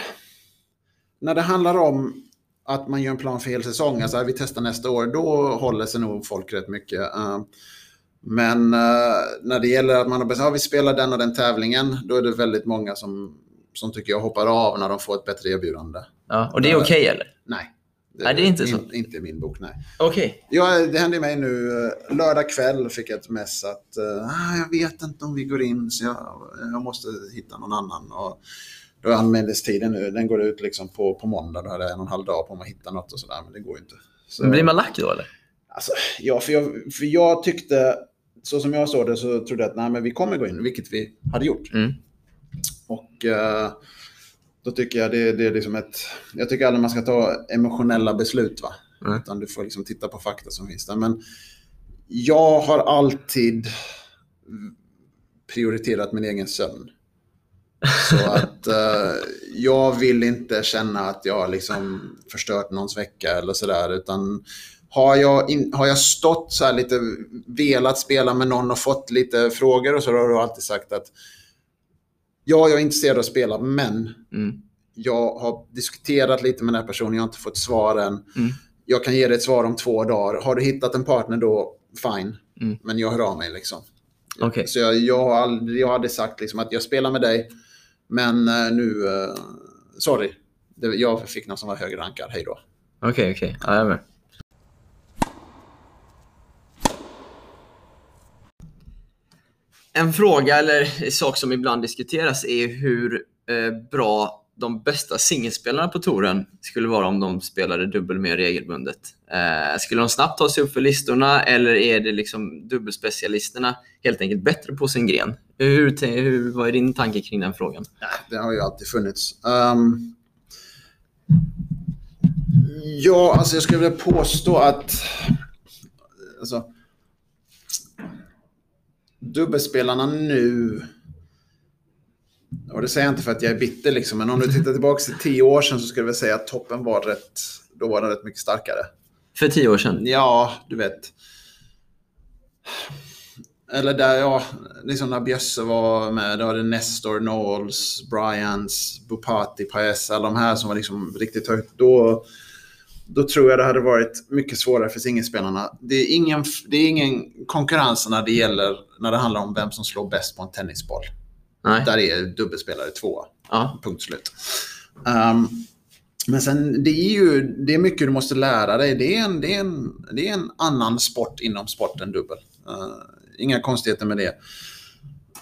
när det handlar om att man gör en plan för hel säsong, alltså vi testar nästa år, då håller sig nog folk rätt mycket. Uh, men uh, när det gäller att man har bestämt att vi spelar den och den tävlingen, då är det väldigt många som, som tycker jag hoppar av när de får ett bättre erbjudande. Ja, och det är okej okay, eller? Nej. Det, är inte så? In, inte min bok, nej. Okej. Okay. Ja, det hände mig nu. Eh, lördag kväll fick jag ett mess att uh, jag vet inte om vi går in, så jag, jag måste hitta någon annan. Och då är anmälningstiden nu, den går ut liksom på, på måndag. Då har jag en och en halv dag på mig att hitta något och sådär, men det går ju inte. Så, men blir man lack då eller? Alltså, ja, för jag, för jag tyckte, så som jag såg det så trodde jag att nej, men vi kommer gå in, vilket vi hade gjort. Mm. Och... Uh, då tycker jag det, det är liksom ett... Jag tycker aldrig man ska ta emotionella beslut. va? Mm. Utan du får liksom titta på fakta som finns där. Men jag har alltid prioriterat min egen sömn. Så att uh, jag vill inte känna att jag liksom förstört någons vecka eller sådär. Utan har jag, in, har jag stått så här lite, velat spela med någon och fått lite frågor och så har du alltid sagt att ja, jag är intresserad av att spela, men mm. jag har diskuterat lite med den här personen, jag har inte fått svar än. Mm. Jag kan ge dig ett svar om två dagar. Har du hittat en partner då, fine. Mm. Men jag hör av mig liksom. Okay. Så jag, jag, har aldrig, jag hade sagt liksom att jag spelar med dig, men uh, nu, uh, sorry. Jag fick någon som var högrankad, hej då. Okej, okay, okej. Okay. Ja, jag med. En fråga eller sak som ibland diskuteras är hur eh, bra de bästa singelspelarna på touren skulle vara om de spelade dubbel mer regelbundet. Eh, skulle de snabbt ta sig upp för listorna eller är det liksom dubbelspecialisterna helt enkelt bättre på sin gren? Hur, hur, vad är din tanke kring den frågan? Det har ju alltid funnits. Um, ja, alltså jag skulle vilja påstå att alltså, dubbelspelarna nu och det säger jag inte för att jag är bitter liksom, men om du tittar tillbaka till tio år sedan så skulle jag vilja säga att toppen var rätt, då var den rätt mycket starkare. För tio år sedan? Ja, du vet. Eller där, ja, liksom när Bjösse var med, då var det Nestor, Knowles, Bryans, Bupati, Paes, alla de här som var liksom riktigt högt. Då, då tror jag det hade varit mycket svårare för singelspelarna. Det är ingen, det är ingen konkurrens när det gäller, när det handlar om vem som slår bäst på en tennisboll. Nej. Där är dubbelspelare två. Ja. Punkt slut. Um, men sen, det är ju det är mycket du måste lära dig. Det är en, det är en, det är en annan sport inom sporten dubbel. Uh, inga konstigheter med det.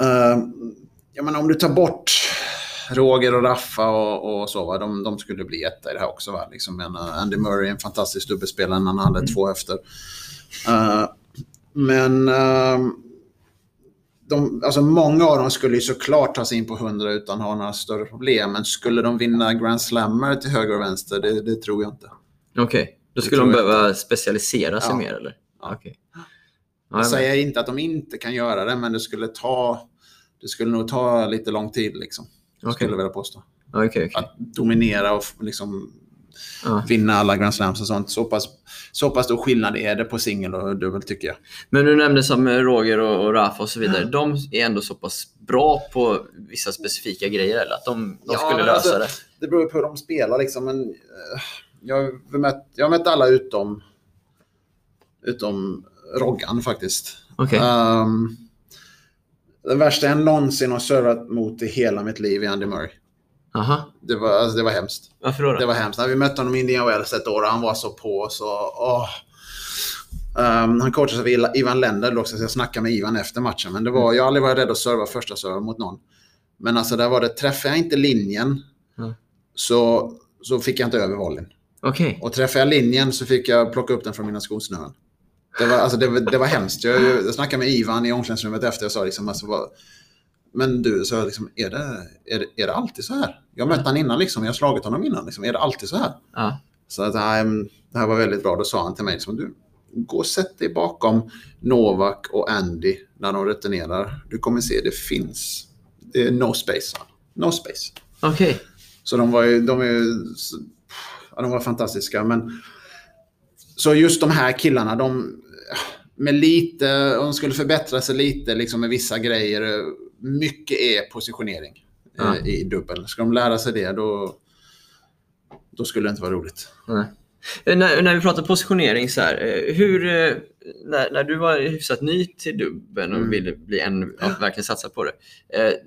Uh, jag menar, om du tar bort Roger och Raffa och, och så, va? De, de skulle bli etta i det här också. Va? Liksom, men, uh, Andy Murray är en fantastisk dubbelspelare han hade mm. två efter. Uh, men uh, de, alltså många av dem skulle ju såklart ta sig in på 100 utan att ha några större problem. Men skulle de vinna Grand Slammer till höger och vänster, det, det tror jag inte. Okej, okay. då skulle de behöva specialisera sig ja. mer eller? Ja. Okay. jag säger inte att de inte kan göra det, men det skulle ta det skulle nog ta lite lång tid. Liksom, okay. Skulle jag vilja påstå. Okay, okay. Att dominera och liksom ja. vinna alla Grand Slams och sånt. Så pass, så pass stor skillnad är det på singel och dubbel tycker jag. Men du nämnde som Roger och, och Rafa och så vidare. Ja. De är ändå så pass bra på vissa specifika grejer eller att de, de ja, skulle lösa alltså, det? Det beror på hur de spelar liksom. Men, uh, jag, har mött, jag har mött alla utom, utom Roggan faktiskt. Okay. Um, ehm, den värsta jag någonsin har servat mot i hela mitt liv är Andy Murray. Aha. Det, var, alltså, det var hemskt. Varför då? Det var hemskt. När vi mötte honom i Indian Wells ett år och han var så på så... Åh. Um, han coachade av Ivan Lender också, så jag snackade med Ivan efter matchen. Men det var, jag har aldrig varit rädd att serva första serven mot någon. Men alltså där var det, träffar jag inte linjen mm. så, så fick jag inte över volleyn. Okay. Och träffade jag linjen så fick jag plocka upp den från mina skosnören. Det var, alltså, det, det var hemskt. Jag, jag snackade med Ivan i omklädningsrummet efter och sa liksom, alltså, vad, men du, så liksom, är, det, är, det, är det alltid så här? Jag har mött honom innan, liksom, jag har slagit honom innan. Liksom, är det alltid så här? Ja. Så att, det här var väldigt bra. Då sa han till mig, liksom, du, gå och sätt dig bakom Novak och Andy när de returnerar. Du kommer se, det finns det no space. No space. Okej. Okay. Så de var ju, de är ja, de var fantastiska. Men, så just de här killarna, de, med lite, de skulle förbättra sig lite liksom med vissa grejer mycket är positionering ja. i dubbel. Ska de lära sig det då, då skulle det inte vara roligt. Eh, när, när vi pratar positionering, så här, eh, hur, eh, när, när du var hyfsat ny till dubben och mm. ville bli en, ja, verkligen satsa på det,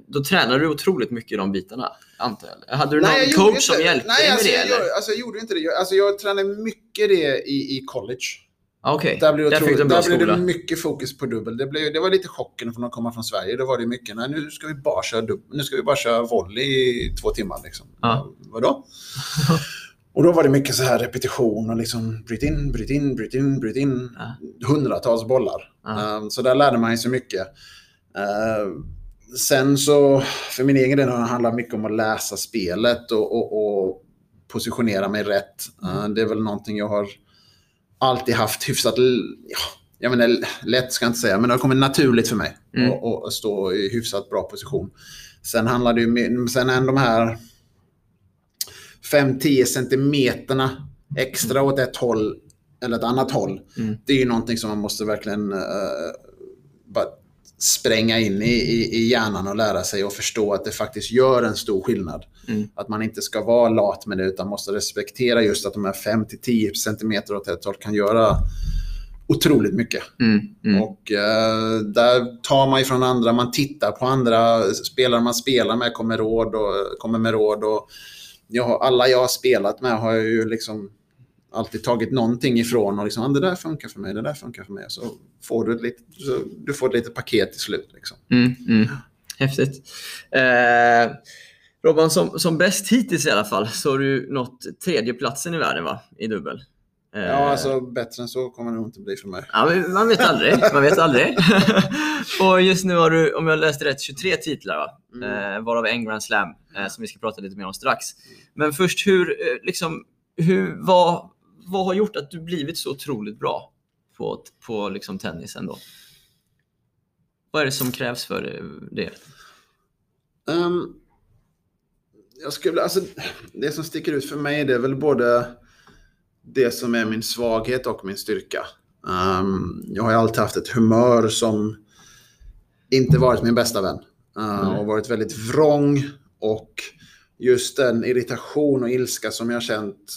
då tränade du otroligt mycket i de bitarna, antar jag? Hade du Nej, någon coach som hjälpte Nej, dig med alltså, det? Jag, eller? Alltså, jag gjorde inte det. Jag, alltså, jag tränade mycket det i, i college. Okay. Där, blev där, där blev det mycket fokus på dubbel. Det, blev, det var lite chocken från att komma från Sverige. Då var det mycket, nej, nu ska vi bara köra, dubbel, nu ska vi bara köra volley i två timmar. Liksom. Ja. Vadå? och då var det mycket så här repetition och liksom bryt in, bryt in, bryt in, bryt in. Ja. Hundratals bollar. Um, så där lärde man sig mycket. Uh, sen så, för min egen del har det handlat mycket om att läsa spelet och, och, och positionera mig rätt. Uh, det är väl någonting jag har alltid haft hyfsat, ja, jag menar, lätt ska jag inte säga, men det har kommit naturligt för mig mm. att, att stå i hyfsat bra position. Sen handlar det ju, sen är de här 5-10 centimeterna extra åt ett håll eller ett annat håll. Mm. Det är ju någonting som man måste verkligen uh, bara spränga in i, i, i, hjärnan och lära sig och förstå att det faktiskt gör en stor skillnad. Mm. Att man inte ska vara lat med det utan måste respektera just att de här 5-10 cm åt ett håll kan göra otroligt mycket. Mm. Mm. Och uh, där tar man ifrån andra, man tittar på andra spelare man spelar med kommer, råd och, kommer med råd. Och jag alla jag har spelat med har ju liksom alltid tagit någonting ifrån och liksom, ah, det där funkar för mig, det där funkar för mig. Så får du ett litet, du får ett litet paket till slut. Liksom. Mm, mm. Häftigt. Eh, Robban, som, som bäst hittills i alla fall så har du nått tredjeplatsen i världen va? i dubbel. Ja, alltså bättre än så kommer det nog inte bli för mig. Ja, man vet aldrig. Man vet aldrig. och just nu har du, om jag läste rätt, 23 titlar va? Mm. Eh, varav en Grand Slam eh, som vi ska prata lite mer om strax. Men först, hur, eh, liksom, hur, vad, vad har gjort att du blivit så otroligt bra på, på liksom tennis ändå? Vad är det som krävs för det? Ehm, jag skulle, alltså, det som sticker ut för mig det är väl både det som är min svaghet och min styrka. Ehm, jag har ju alltid haft ett humör som inte varit min bästa vän. Uh, och varit väldigt vrång och just den irritation och ilska som jag känt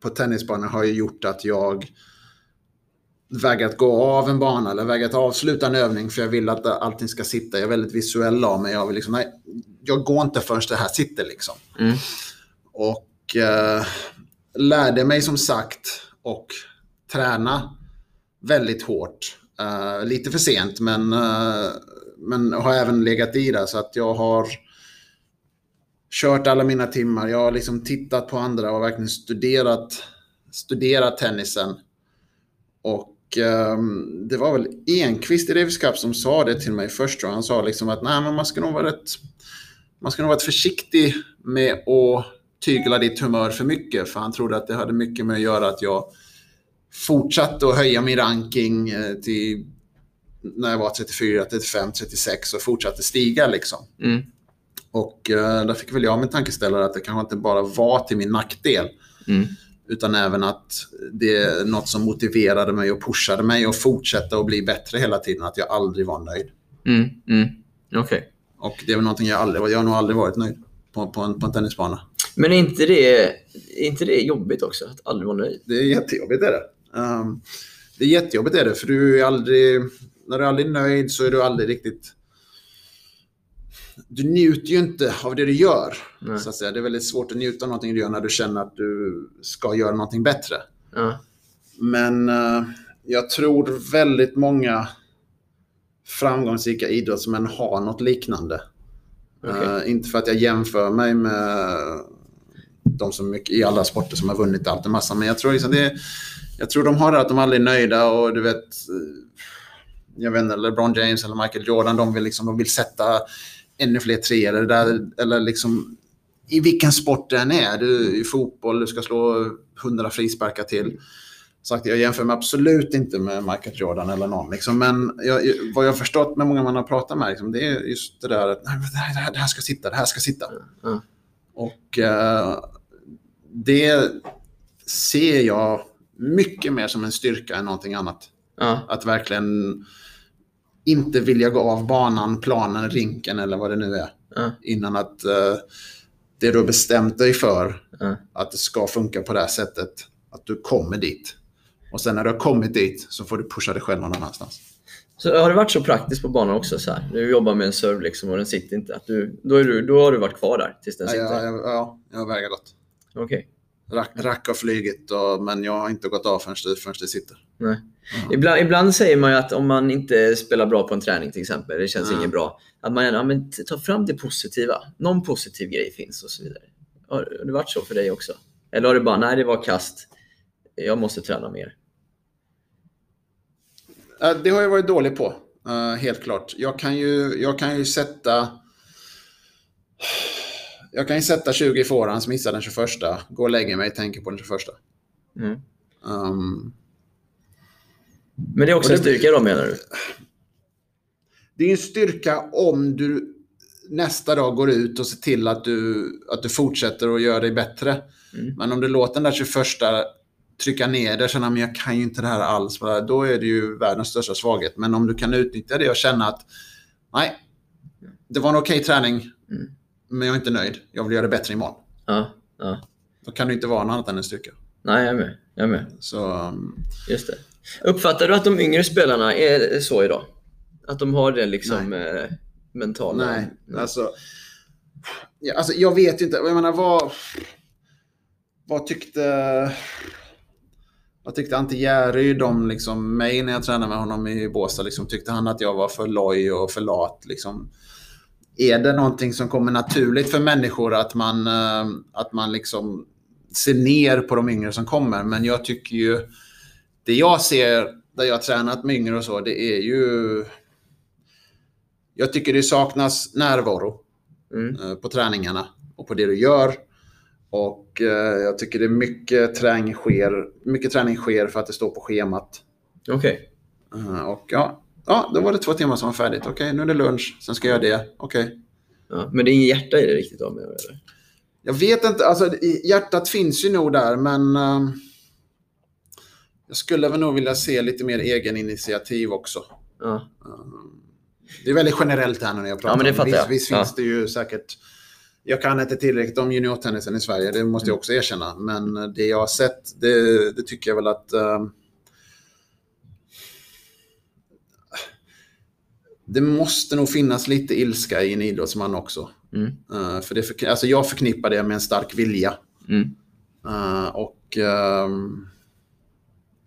på tennisbanan har ju gjort att jag vägrat gå av en bana eller vägrat avsluta en övning för jag vill att allting ska sitta. Jag är väldigt visuell av mig. Jag vill liksom, nej, jag går inte förrän det här sitter liksom. Mm. Och eh, lärde mig som sagt och träna väldigt hårt. Eh, lite för sent men, eh, men har även legat i det så att jag har kört alla mina timmar. Jag har liksom tittat på andra och verkligen studerat, studerat tennisen. Och ehm, det var väl Enqvist i Davis Cup som sa det till mig först. Och han sa liksom att Nej, men man ska nog vara rätt, man ska nog vara rätt försiktig med att tygla ditt humör för mycket. För han trodde att det hade mycket med att göra att jag fortsatte att höja min ranking eh, till när jag var 34, 35, 36 och fortsatte stiga liksom. Mm. Och eh, där fick väl jag min tankeställare att det kanske inte bara var till min nackdel. Mm. Utan även att det är något som motiverade mig och pushade mig att fortsätta och bli bättre hela tiden. Att jag aldrig var nöjd. Mm. Mm. Okej. Och det är väl någonting jag aldrig, jag har nog aldrig varit nöjd på, på, en, på en tennisbana. Men är inte, det, är inte det jobbigt också? Att aldrig vara nöjd? Det är jättejobbigt är det. Um, det är jättejobbigt är det, för du är aldrig, när du är aldrig nöjd så är du aldrig riktigt... Du njuter ju inte av det du gör. Nej. Så att säga. Det är väldigt svårt att njuta av någonting du gör när du känner att du ska göra någonting bättre. Ja. Men eh, jag tror väldigt många framgångsrika idrottsmän har något liknande. Okej. Eh, inte för att jag jämför mig med de som mycket, i alla sporter som har vunnit allt en massa, men jag tror, liksom det, jag tror de har det att de aldrig är nöjda och du vet, eh, jag vet inte, LeBron James eller Michael Jordan, de vill, liksom, de vill sätta ännu fler treor eller, där, eller liksom i vilken sport det än är. Du, I fotboll, du ska slå hundra frisparkar till. Sagt, jag jämför mig absolut inte med Michael Jordan eller någon. Liksom, men jag, vad jag har förstått med många man har pratat med, liksom, det är just det där att nej, det, här, det, här, ska sitta, det här ska sitta. Ja. Och eh, det ser jag mycket mer som en styrka än någonting annat. Ja. Att verkligen inte vilja gå av banan, planen, rinken eller vad det nu är. Ja. Innan att eh, det du har bestämt dig för, Ja. att det ska funka på det här sättet, att du kommer dit. Och sen när du har kommit dit så får du pusha dig själv någon annanstans. Så har det varit så praktiskt på banan också? Så här? Du jobbar med en serve liksom och den sitter inte. Att du, då, är du, då har du varit kvar där tills den Ja, sitter? jag, jag, ja, jag har vägrat. Okej. Rack, rack har flugit, och, men jag har inte gått av förrän det, förrän det sitter. Nej. Ibland, ibland säger man ju att om man inte spelar bra på en träning till exempel, det känns Ja. inget bra, att man gärna ja, men ta fram det positiva. Någon positiv grej finns och så vidare. Har det varit så för dig också? Eller har det bara, nej det var kast, jag måste träna mer? Det har jag varit dålig på, eh, helt klart. Jag kan ju, jag kan ju sätta... Jag kan ju sätta 20 i forehand, missa den 21, gå och lägga mig, tänker på den 21. Mm. Um, Men det är också en styrka då menar du? det är en styrka om du nästa dag går ut och ser till att du, att du fortsätter och gör dig bättre. Mm. Men om du låter den där 21 trycka ner det och känna att jag kan ju inte det här alls. Då är det ju världens största svaghet. Men om du kan utnyttja det och känna att nej, det var en okej träning, Mm. Men jag är inte nöjd. Jag vill göra det bättre imorgon. Ja, ja. Då kan det inte vara något annat än en styrka. Nej, jag är med. Jag är med. Så, um, Just det. Uppfattar du att de yngre spelarna är så idag? Att de har det liksom eh, mentala? nej, alltså, ja, alltså... Jag vet inte. Jag menar, vad... Vad tyckte... Vad tyckte Ante Järryd om liksom, mig när jag tränade med honom i Båstad? Liksom, tyckte han att jag var för loj och för lat? Liksom? Är det någonting som kommer naturligt för människor att man, eh, att man liksom ser ner på de yngre som kommer. Men jag tycker ju, det jag ser där jag har tränat med yngre och så, det är ju... Jag tycker det saknas närvaro Mm. eh, på träningarna och på det du gör. Och eh, jag tycker det är mycket träning sker, mycket träning sker för att det står på schemat. Okej. Eh, och ja, ja, då var det två timmar som var färdigt. Okej, nu är det lunch, sen ska jag göra det. Okej. Ja, men det är inget hjärta i det riktigt då? Med, eller? Jag vet inte, alltså hjärtat finns ju nog där, men ehm, jag skulle väl nog vilja se lite mer egen initiativ också. Ja. Ehm, det är väldigt generellt här nu när jag pratar. Ja, men det fattar jag. visst Ja. finns det ju säkert... Jag kan inte tillräckligt om juniortennisen i Sverige, det måste jag Mm. också erkänna. Men det jag har sett, det, det tycker jag väl att... ehm, det måste nog finnas lite ilska i en idrottsman också. Mm. Eh, för det för, alltså jag förknippar det med en stark vilja. Mm. Eh, och... ehm,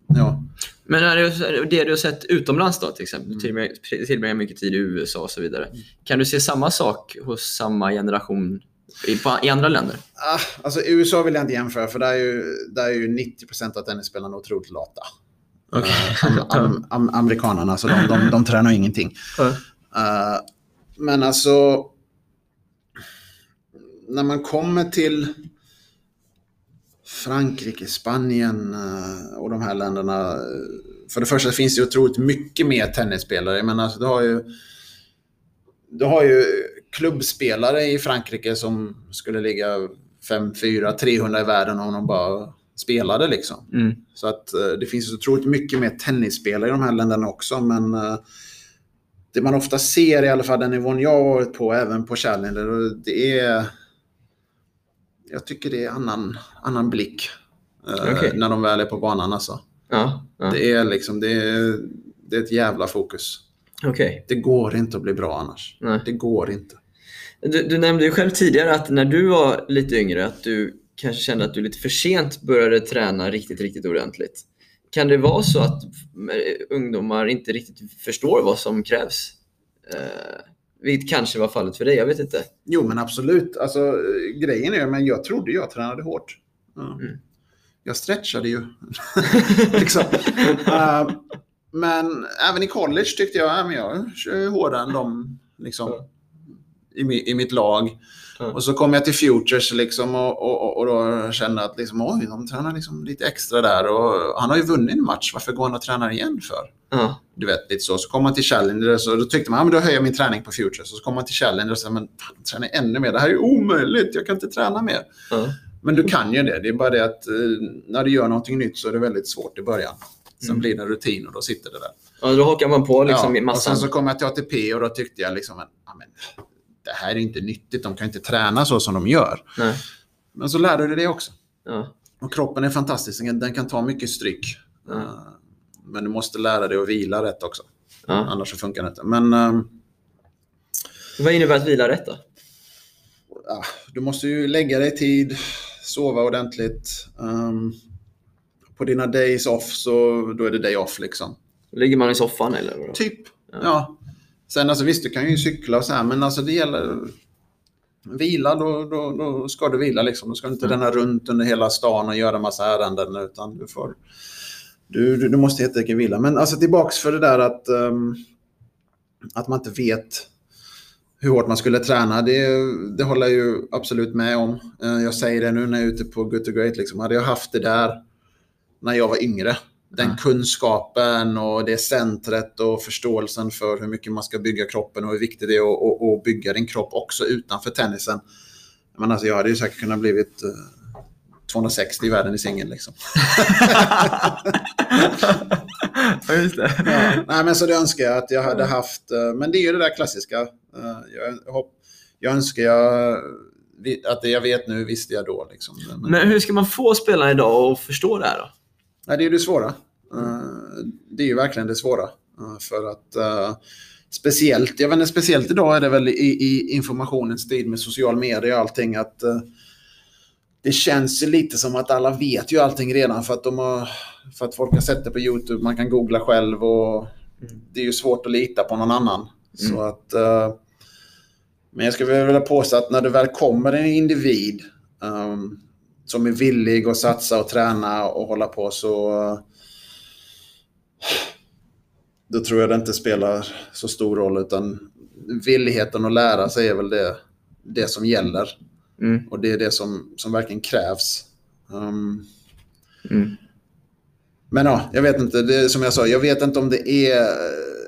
ja. Men är det, det du har sett utomlands då till exempel, Mm. du tillbringar- mycket tid i USA och så vidare. Kan du se samma sak hos samma generation i, på, i andra länder? Ah, alltså USA vill jag inte jämföra för där är ju, där är ju 90% av tennisspelarna otroligt lata. Okej. Eh, am, am, am, amerikanerna, så de, de, de tränar ingenting. Eh, men alltså... När man kommer till Frankrike, Spanien eh, och de här länderna. För det första finns det otroligt mycket mer tennisspelare. Men alltså, du har ju... Du har ju klubbspelare i Frankrike som skulle ligga 5, 4, 300 i världen om de bara spelade liksom. Mm. Så att eh, det finns otroligt mycket mer tennisspelare i de här länderna också. Men eh, det man ofta ser, i alla fall den nivån jag har varit på, även på Challenger, det är... Jag tycker det är annan, annan blick eh, Okej. när de väl är på banan. Alltså. Ja, ja. Det är liksom, det är, det är ett jävla fokus. okej. Det går inte att bli bra annars. Nej. Det går inte. Du, du nämnde ju själv tidigare att när du var lite yngre att du kanske kände att du lite för sent började träna riktigt, riktigt ordentligt. Kan det vara så att eh, ungdomar inte riktigt förstår vad som krävs? Eh, vilket kanske var fallet för dig, jag vet inte. Jo, men absolut. Alltså, eh, grejen är, men jag trodde jag tränade hårt. Ja. Mm. Jag stretchade ju. liksom. Eh, men även i college tyckte jag att jag kör hårdare än dem liksom, i, i mitt lag. Ja. Och så kom jag till Futures liksom, och, och, och- och då kände att liksom, oj, de tränar liksom lite extra där. Och han har ju vunnit en match, varför går han och tränar igen för? Ja, Du vet, lite så. Så kom man till Challenger och då tyckte man, ja men då höjer jag min träning på Futures. Och så kom man till Challenger och sa, men fan, träna ännu mer. Det här är omöjligt, jag kan inte träna mer. ja. Men du kan ju det. Det är bara det att eh, när du gör någonting nytt så är det väldigt svårt i början. Sen Mm. blir det en rutin och då sitter det där. ja då hakar man på liksom och massan. sen så kom jag till ATP och då tyckte jag liksom, ja, men, det här är inte nyttigt. De kan inte träna så som de gör. Nej. Men så lärde du dig det också. Ja. Och kroppen är fantastisk. Den kan ta mycket stryk. Ja. Eh, Men du måste lära dig att vila rätt också. Ja. Annars så funkar det inte. Men ehm, Vad innebär att vila rätt då? du måste ju lägga dig i tid, sova ordentligt. Ehm, på dina days off så då är det day off liksom. Ligger man i soffan eller? vadå? Typ. Ja. Sen alltså visst, du kan ju cykla och så här, men alltså det gäller... Vila, då, då, då ska du vila liksom. Då ska du inte Mm. ränna runt under hela stan och göra massa ärenden, utan du får... Du, du, du måste helt enkelt vila. Men alltså tillbaks för det där att, ehm, att man inte vet hur hårt man skulle träna. Det, det håller jag ju absolut med om. Eh, Jag säger det nu när jag är ute på Good to Great. Liksom. Hade jag haft det där när jag var yngre, den kunskapen och det centret och förståelsen för hur mycket man ska bygga kroppen och hur viktigt det är att, att, att bygga din kropp också utanför tennisen. Men alltså, jag hade ju säkert kunnat blivit eh, 260 i världen i singel. Liksom. ja, just det. Ja, nej, men så det önskar jag att jag hade haft. eh, Men det är ju det där klassiska. Eh, Jag, hopp, jag önskar jag, att det jag vet nu visste jag då. Liksom. Men, Men hur ska man få spelarna idag att förstå det här då? Nej, det är det svåra. Eh, Det är ju verkligen det svåra. Eh, För att eh, speciellt, jag vet inte, speciellt idag är det väl i, i informationens tid med social media och allting att det känns ju lite som att alla vet ju allting redan för att, de har, för att folk har sett det på YouTube. Man kan googla själv och det är ju svårt att lita på någon annan. Så att... Men jag skulle vilja påstå att när det väl kommer en individ um, som är villig att satsa och träna och hålla på så då tror jag det inte spelar så stor roll utan villigheten att lära sig är väl det, det som gäller. Mm. Och det är det som, som verkligen krävs. Um, Mm. men ja, jag vet inte. Det, som jag sa, jag vet inte om det är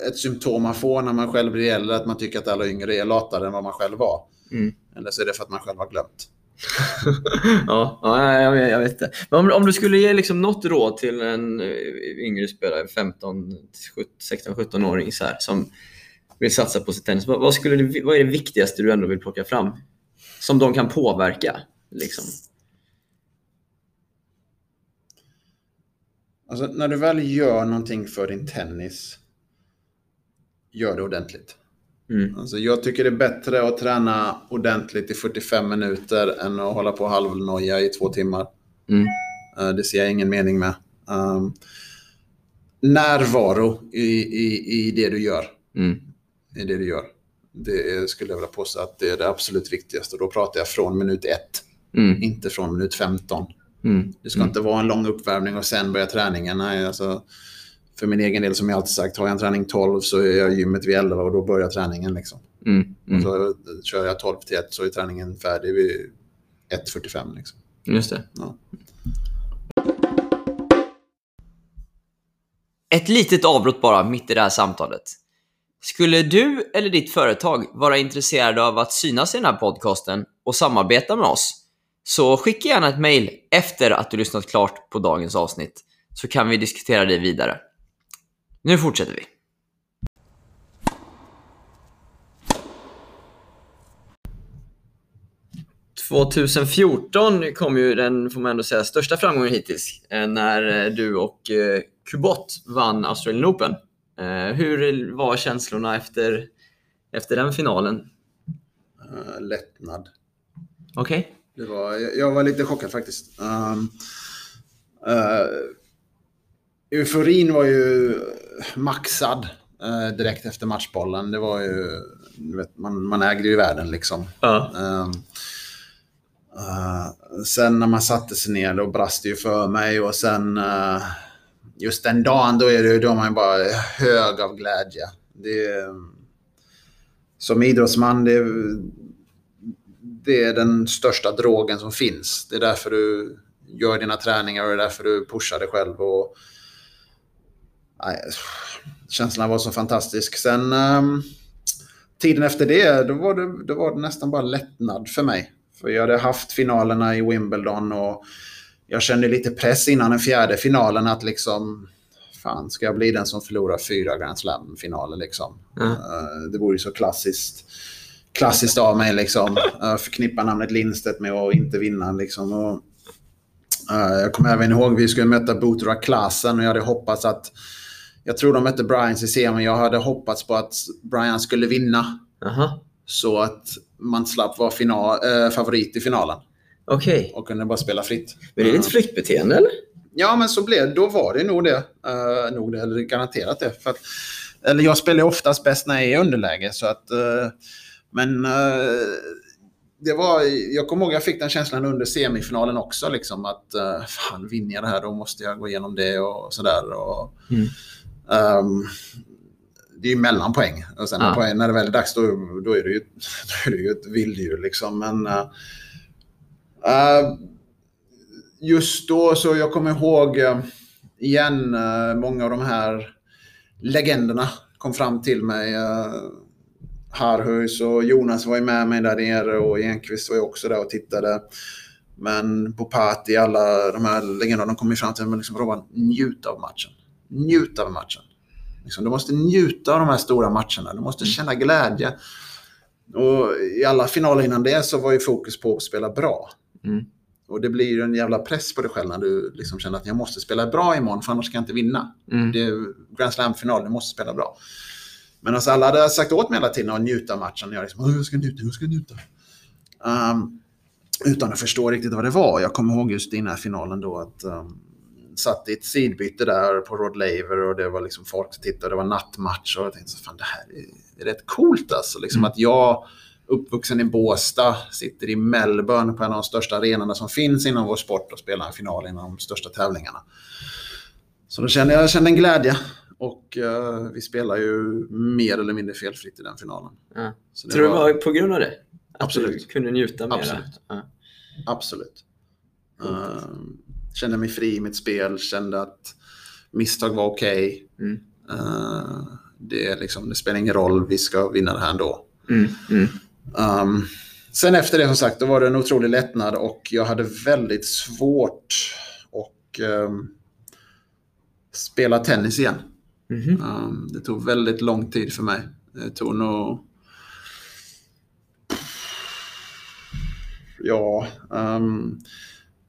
ett symptom man får när man själv blir äldre, att man tycker att alla yngre är latare än vad man själv var. Mm. Eller så är det för att man själv har glömt. ja, ja jag, jag, vet det. Men om, om du skulle ge liksom något råd till en eh, yngre spelare, 15, 16-17-åring som vill satsa på sitt tennis, vad, vad, skulle det, vad är det viktigaste du ändå vill plocka fram? Som de kan påverka? Liksom? Alltså, när du väl gör någonting för din tennis, gör det ordentligt. Mm. Alltså, jag tycker det är bättre att träna ordentligt i 45 minuter än att hålla på halvnoja i två timmar. Mm. Eh, Det ser jag ingen mening med. Um, närvaro i, i, i det du gör. Mm. I det du gör. Det är, skulle jag vilja påstå att det är det absolut viktigaste. Då pratar jag från minut ett, Mm. inte från minut 15. Mm. Det ska inte vara en lång uppvärmning och sen börja träningen. Nej, alltså, för min egen del, som jag alltid sagt, har jag en träning 12 så är jag i gymmet vid 11 och då börjar träningen. Liksom. Mm. Mm. så kör jag 12 till 1 så är träningen färdig vid 1.45. Liksom. Just det. Ja. Ett litet avbrott bara mitt i det här samtalet. Skulle du eller ditt företag vara intresserade av att synas i den här podcasten och samarbeta med oss? Så skicka gärna ett mail efter att du lyssnat klart på dagens avsnitt så kan vi diskutera det vidare. Nu fortsätter vi. –2014 kom ju den, får man ändå säga, största framgången hittills eh, när eh, du och eh, Kubot vann Australian Open. Hur var känslorna efter, efter den finalen? Lättnad. Okej? Det var, jag, jag var lite chockad faktiskt. Um, uh, euforin var ju maxad uh, direkt efter matchbollen. Det var ju, vet, man, man ägde ju världen liksom. Ja. Um, uh, sen när man satte sig ner då brast det ju för mig och sen uh, just den dagen då är det, då är man bara hög av glädje. Det, är- som idrottsman, det, det är den största drogen som finns. Det är därför du gör dina träningar och det är därför du pushar dig själv. Och, nej, känslan var så fantastisk. Sen ehm, tiden efter det, då var det, då var det nästan bara lättnad för mig. För jag hade haft finalerna i Wimbledon och jag kände lite press innan den fjärde finalen att liksom, fan ska jag bli den som förlorar fyra Grand Slam-finaler liksom. Eh, det vore ju så klassiskt, klassiskt av mig liksom. Uh, förknippa namnet Lindstedt med att inte vinna liksom. Och, eh, jag kommer även ihåg vi skulle möta Botora Klasen och jag hade hoppats att jag tror de mötte Bryans i semin. Jag hade hoppats på att Brian skulle vinna. Aha. Så att man slapp vara final, eh, favorit i finalen. Okej. Och kunde bara spela fritt. Men det är ditt flyktbeteende eller? Ja, men så blev Då var det nog det. Uh, nog det eller garanterat det. För att, eller jag spelar oftast bäst när jag är i underläge. Så att, eh, men eh, det var, jag kommer ihåg jag fick den känslan under semifinalen också. Liksom, att uh, fan, vinner jag det här då måste jag gå igenom det och sådär. Och, Mm. Ehm, det är ju mellanpoäng. Och sen när, Ja. poäng, när det väl är dags då, då, är det ju, då är det ju ett vilddjur. Liksom. Men, eh, just då så jag kommer ihåg eh, igen eh, många av de här legenderna kom fram till mig. Uh, Harhus och Jonas var ju med mig där nere och Enqvist var ju också där och tittade. Men Bopati, alla de här legenderna, de kom ju fram till mig liksom, Robban, njut av matchen. Njut av matchen. Liksom, du måste njuta av de här stora matcherna. Du måste känna glädje. Och I alla finaler innan det så var ju fokus på att spela bra. Mm. Och det blir ju en jävla press på dig själv när du liksom känner att jag måste spela bra imorgon för annars kan jag inte vinna. Mm. Det är Grand Slam-final, du måste spela bra. Men alltså alla hade sagt åt mig hela tiden att njuta av matchen. Jag liksom, "Åh, jag ska njuta, jag ska njuta. Um, utan att förstå riktigt vad det var. Jag kommer ihåg just i den här finalen då att um, satt i ett sidbyte där på Rod Laver och det var liksom folk som tittade. Det var nattmatch och jag tänkte så fan det här är, är rätt coolt alltså. Liksom Mm. att jag uppvuxen i Båstad, sitter i Melbourne på en av de största arenorna som finns inom vår sport och spelar en final inom de största tävlingarna. Så då kände jag, jag kände en glädje och uh, vi spelar ju mer eller mindre felfritt i den finalen. Ja. Så Tror du det var på grund av det? Att Absolut. du kunde njuta mer? Absolut. Ja. Absolut. Uh, kände mig fri i mitt spel, kände att misstag var okej. Okay. Mm. Uh, det, liksom, det, spelar ingen roll, vi ska vinna det här ändå. Mm. Mm. Um, sen efter det som sagt, då var det en otrolig lättnad och jag hade väldigt svårt att um, spela tennis igen. Mm. Um, det tog väldigt lång tid för mig. Det tog nog... Ja, um,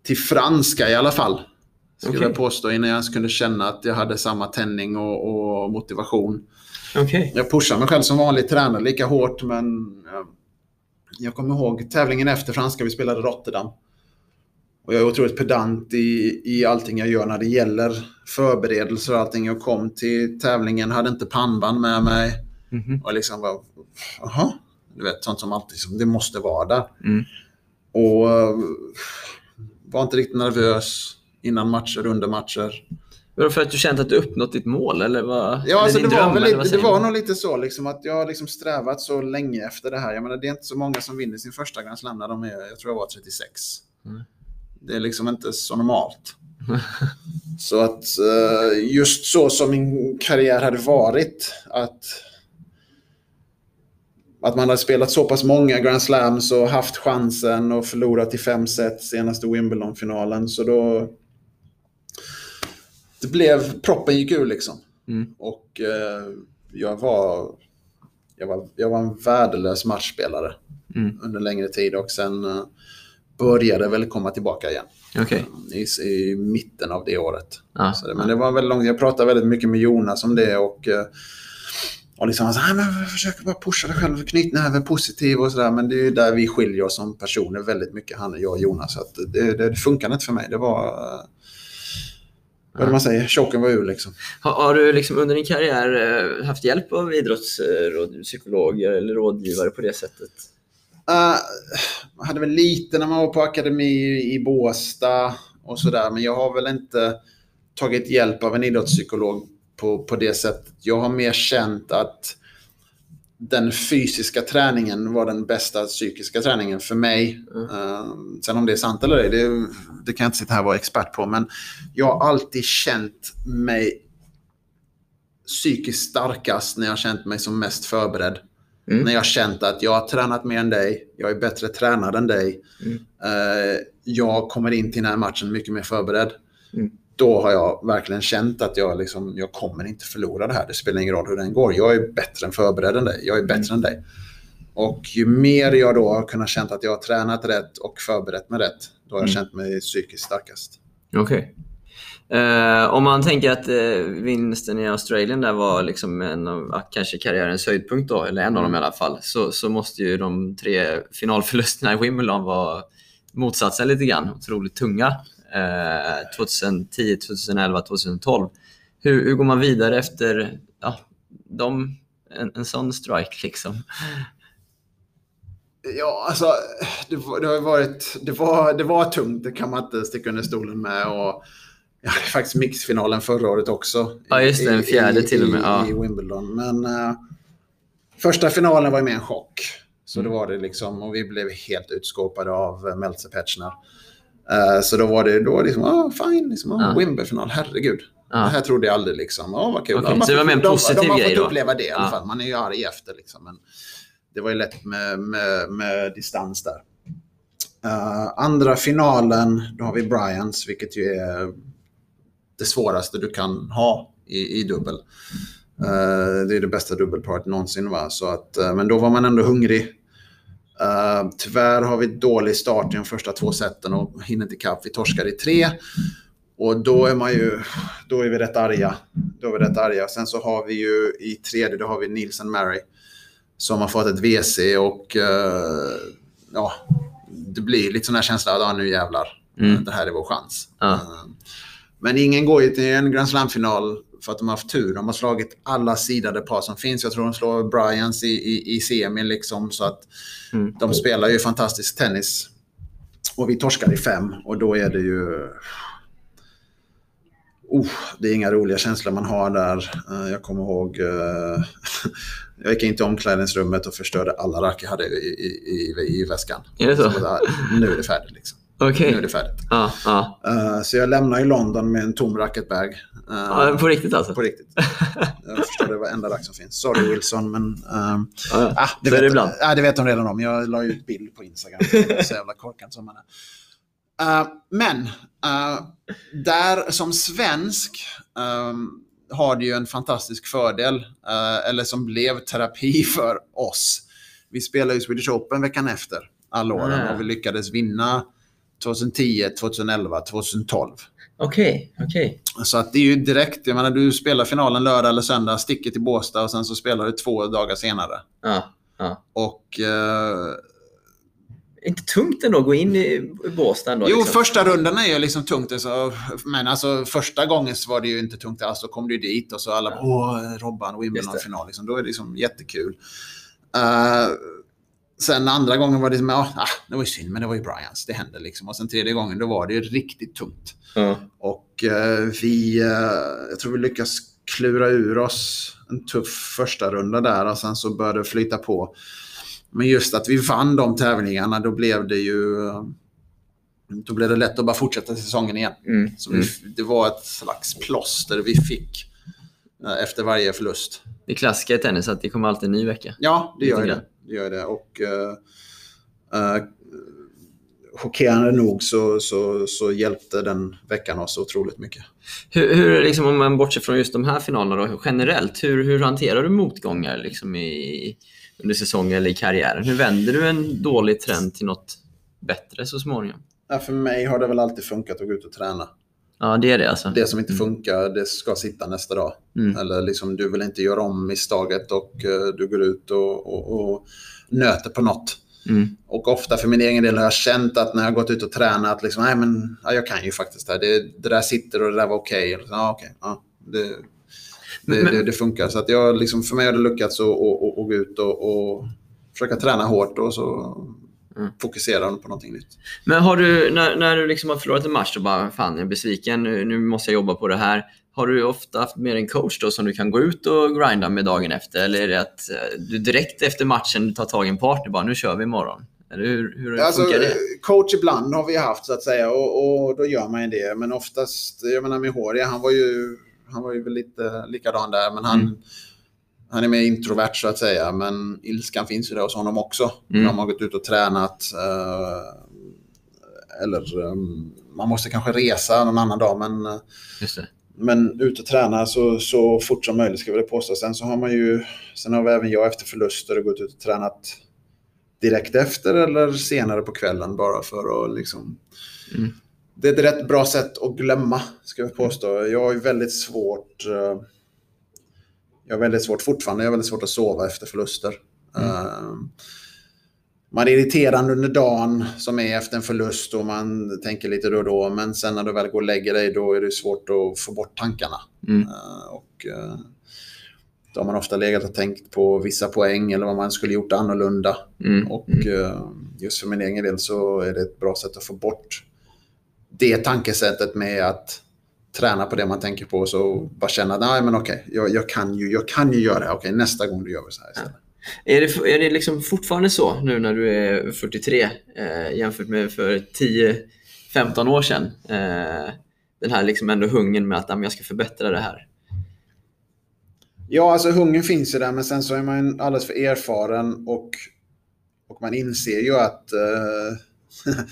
till franska i alla fall. Skulle okay. jag påstå innan jag ens kunde känna att jag hade samma tändning och, och motivation. Okay. Jag pushar mig själv som vanlig tränare lika hårt men ja, jag kommer ihåg tävlingen efter franska, vi spelade Rotterdam. Och jag är otroligt pedant i, i allting jag gör när det gäller förberedelser och allting. Jag kom till tävlingen, hade inte pannband med mig. Mm -hmm. Och liksom var, jaha, du vet sånt som alltid, det måste vara där. Mm. Och var inte riktigt nervös innan matcher, under matcher. Var det för att du kände att du uppnått ditt mål? Eller vad, ja, alltså det, dröm, var lite, det var nog lite så liksom, att jag har liksom strävat så länge efter det här. Jag menar, det är inte så många som vinner sin första Grand Slam när de är, jag tror jag var 36. Mm. Det är liksom inte så normalt. så att eh, just så som min karriär hade varit, att att man hade spelat så pass många Grand Slams och haft chansen och förlorat i fem set senaste Wimbledon-finalen. Så då... Det blev... Proppen gick ur liksom. Mm. Och eh, jag var... Jag var, jag var en värdelös matchspelare mm. under längre tid och sen eh, började väl komma tillbaka igen. Okay. I, I, mitten av det året. Ah, det, men ah. det var väldigt långt. Jag pratade väldigt mycket med Jonas om det och eh, och liksom så här, men försök bara pusha dig själv, knytnäven positiv och sådär. Men det är ju där vi skiljer oss som personer väldigt mycket, han och jag och Jonas. Så att det, det, det funkade inte för mig. Det var... Vad är det man säger? Chocken var ur liksom. Har, har, du liksom under din karriär eh, haft hjälp av idrottspsykologer eller rådgivare på det sättet? Uh, jag hade väl lite när man var på akademi i Båstad och sådär. Men jag har väl inte tagit hjälp av en idrottspsykolog på, på det sättet. Jag har mer känt att den fysiska träningen var den bästa psykiska träningen för mig. Mm. Uh, sen om det är sant eller ej, det, det kan jag inte sitta här och vara expert på. Men jag har alltid känt mig psykiskt starkast när jag har känt mig som mest förberedd. Mm. När jag har känt att jag har tränat mer än dig, jag är bättre tränad än dig. Mm. Uh, jag kommer in till den här matchen mycket mer förberedd. Mm då har jag verkligen känt att jag, liksom, jag kommer inte förlora det här. Det spelar ingen roll hur den går. Jag är bättre än förberedd än dig. Jag är bättre än dig. Och ju mer jag då har kunnat känna att jag har tränat rätt och förberett mig rätt, då har jag mm. känt mig psykiskt starkast. Okej. Okay. Uh, eh, om man tänker att uh, vinsten i Australien där var liksom en av kanske karriärens höjdpunkt då, eller en av dem mm. i alla fall, så, så måste ju de tre finalförlusterna i Wimbledon vara motsatsen lite grann. Otroligt tunga. 2010, 2011, 2012. Hur, hur går man vidare efter ja, de, en, en sån strike liksom? Ja, alltså det, det, har varit, det, var, det var tungt, det kan man inte sticka under stolen med. Och, hade faktiskt mixfinalen förra året också. Ja, just det, en fjärde i, till och med. Ja. I, Wimbledon. Men uh, första finalen var ju mer en chock. Så mm. det var det liksom, och vi blev helt utskåpade av Meltzer Petschner. Uh, så då var det då liksom, ah, fine, liksom, ah, ja. Wimbledon-final, herregud. Ja. Det här trodde jag aldrig liksom. Åh, vad kul. Okay, så det var mer en positiv de, de, de har fått uppleva det i alla fall. Man är ju arg efter liksom. Men det var ju lätt med, med, med distans där. Uh, andra finalen, då har vi Bryans, vilket ju är det svåraste du kan ha i, i dubbel. Uh, det är det bästa dubbelparet någonsin. Va? Så att, uh, men då var man ändå hungrig. Uh, tyvärr har vi dålig start i de första två seten och hinner inte ikapp. Vi torskar i tre. Och då är man ju, då är vi rätt arga. Då är vi rätt arga. Sen så har vi ju i tredje, då har vi Nielsen Mary. Som har fått ett WC och uh, ja, det blir lite sån här känsla att nu jävlar, mm. det här är vår chans. Uh. men ingen går ju till en Grand Slam-final för att de har haft tur. De har slagit alla sidade par som finns. Jag tror de slår Bryans i, i, i semin liksom. Så att Mm. de spelar ju fantastisk tennis. Och vi torskar i fem och då är det ju... Oh, det är inga roliga känslor man har där. Eh, Jag kommer ihåg... eh, jag gick in till omklädningsrummet och förstörde alla rack jag hade i, i, i, i väskan. Är det så? Så, nu är det färdigt liksom. Okej. Nu är det färdigt. Ja. Eh, så jag lämnar i London med en tom racketbag. Ja. På riktigt alltså? på riktigt. Jag förstörde varenda rack som finns. Sorry Wilson, men... ehm, Ja, Ah, det, så vet, det ibland. ah, det vet de redan om. Jag la ut bild på Instagram. Så jävla korkad som man är. Eh, men eh, där som svensk ehm, har det ju en fantastisk fördel. eh, eller som blev terapi för oss. Vi spelade ju Swedish Open veckan efter alla åren Ah. och vi lyckades vinna 2010, 2011, 2012. Okej, okej. Så att det är ju direkt, jag menar du spelar finalen lördag eller söndag, sticker till Båstad och sen så spelar du två dagar senare. Ja, ja. Och eh, Inte tungt ändå att gå in i Båstad ändå? Jo, liksom. första rundan är ju liksom tungt. Alltså, men alltså första gången var det ju inte tungt alls. Då kom du dit och så alla Ja. Åh, Robban. Wimbledon-final. Liksom. Då är det liksom jättekul. Eh, sen andra gången var det som, ja, ah, det var ju synd, men det var ju Bryans. Det hände liksom. Och sen tredje gången, då var det ju riktigt tungt. Ja. Och eh, vi, eh, jag tror vi lyckas klura ur oss en tuff första runda där och sen så började det flyta på. Men just att vi vann de tävlingarna, då blev det ju... Då blev det lätt att bara fortsätta säsongen igen. Mm. Så Mm. vi, det var ett slags plåster vi fick efter varje förlust. Det klassiska i tennis att det kommer alltid en ny vecka. Ja, det gör det. det, gör det. Och uh, chockerande nog så, så, så hjälpte den veckan oss otroligt mycket. Hur, hur liksom, om man bortser från just de här finalerna då, generellt, hur, hur hanterar du motgångar liksom i, under säsongen eller i karriären? Hur vänder du en dålig trend till något bättre så småningom? Ja, för mig har det väl alltid funkat att gå ut och träna. Ja, det är det alltså. Det som inte funkar, det ska sitta nästa dag. Mm. Eller liksom, du vill inte göra om misstaget och eh, du går ut och, och, och nöter på något. Mm. Och ofta för min egen del har jag känt att när jag har gått ut och tränat, liksom, nej men ja, jag kan ju faktiskt det här. Det, det där sitter och det där var okej. Okay. Ja, okej. Ja, det, det, det, det funkar. Så att jag, liksom, för mig har det lyckats att, att, att, att gå ut och, och försöka träna hårt och så Mm. fokusera på någonting nytt. Men har du, när, när du liksom har förlorat en match och bara fan jag är besviken, nu, nu måste jag jobba på det här. Har du ofta haft med en coach då som du kan gå ut och grinda med dagen efter? Eller är det att eh, du direkt efter matchen tar tag i en partner bara nu kör vi imorgon? Eller hur, hur Alltså, funkar det? coach ibland har vi haft så att säga och, och då gör man ju det. Men oftast, jag menar Mihoria, han var ju, han var ju lite likadan där. Men han, Mm. Han är mer introvert så att säga. Men ilskan finns ju där hos honom också. Mm. De har gått ut och tränat. Eh, eller eh, man måste kanske resa någon annan dag. Men, eh, men ut och träna så, så fort som möjligt ska vi påstå. Sen så har man ju, sen har vi även jag efter förluster gått ut och tränat direkt efter eller senare på kvällen bara för att liksom... Mm. Det är ett rätt bra sätt att glömma, ska jag påstå. Jag har ju väldigt svårt... eh, Jag har väldigt svårt fortfarande, jag har väldigt svårt att sova efter förluster. Eh, Man är irriterad under dagen som är efter en förlust och man tänker lite då och då. Men sen när du väl går och lägger dig då är det svårt att få bort tankarna. Mm. Eh, Och eh, då har man ofta legat och tänkt på vissa poäng eller vad man skulle gjort annorlunda. Mm. Och Mm. eh, just för min egen del så är det ett bra sätt att få bort det tankesättet med att träna på det man tänker på. Så bara känna att nej men okej, jag, jag, kan ju, jag kan ju göra det här. Okej, nästa gång du gör vi så här istället. Är det, är det liksom fortfarande så nu när du är 43 eh, jämfört med för 10-15 år sedan? Eh, den här liksom ändå hungern med att "Ja, jag ska förbättra det här. Ja, alltså hungern finns ju där, men sen så är man alldeles för erfaren och, och man inser ju att eh,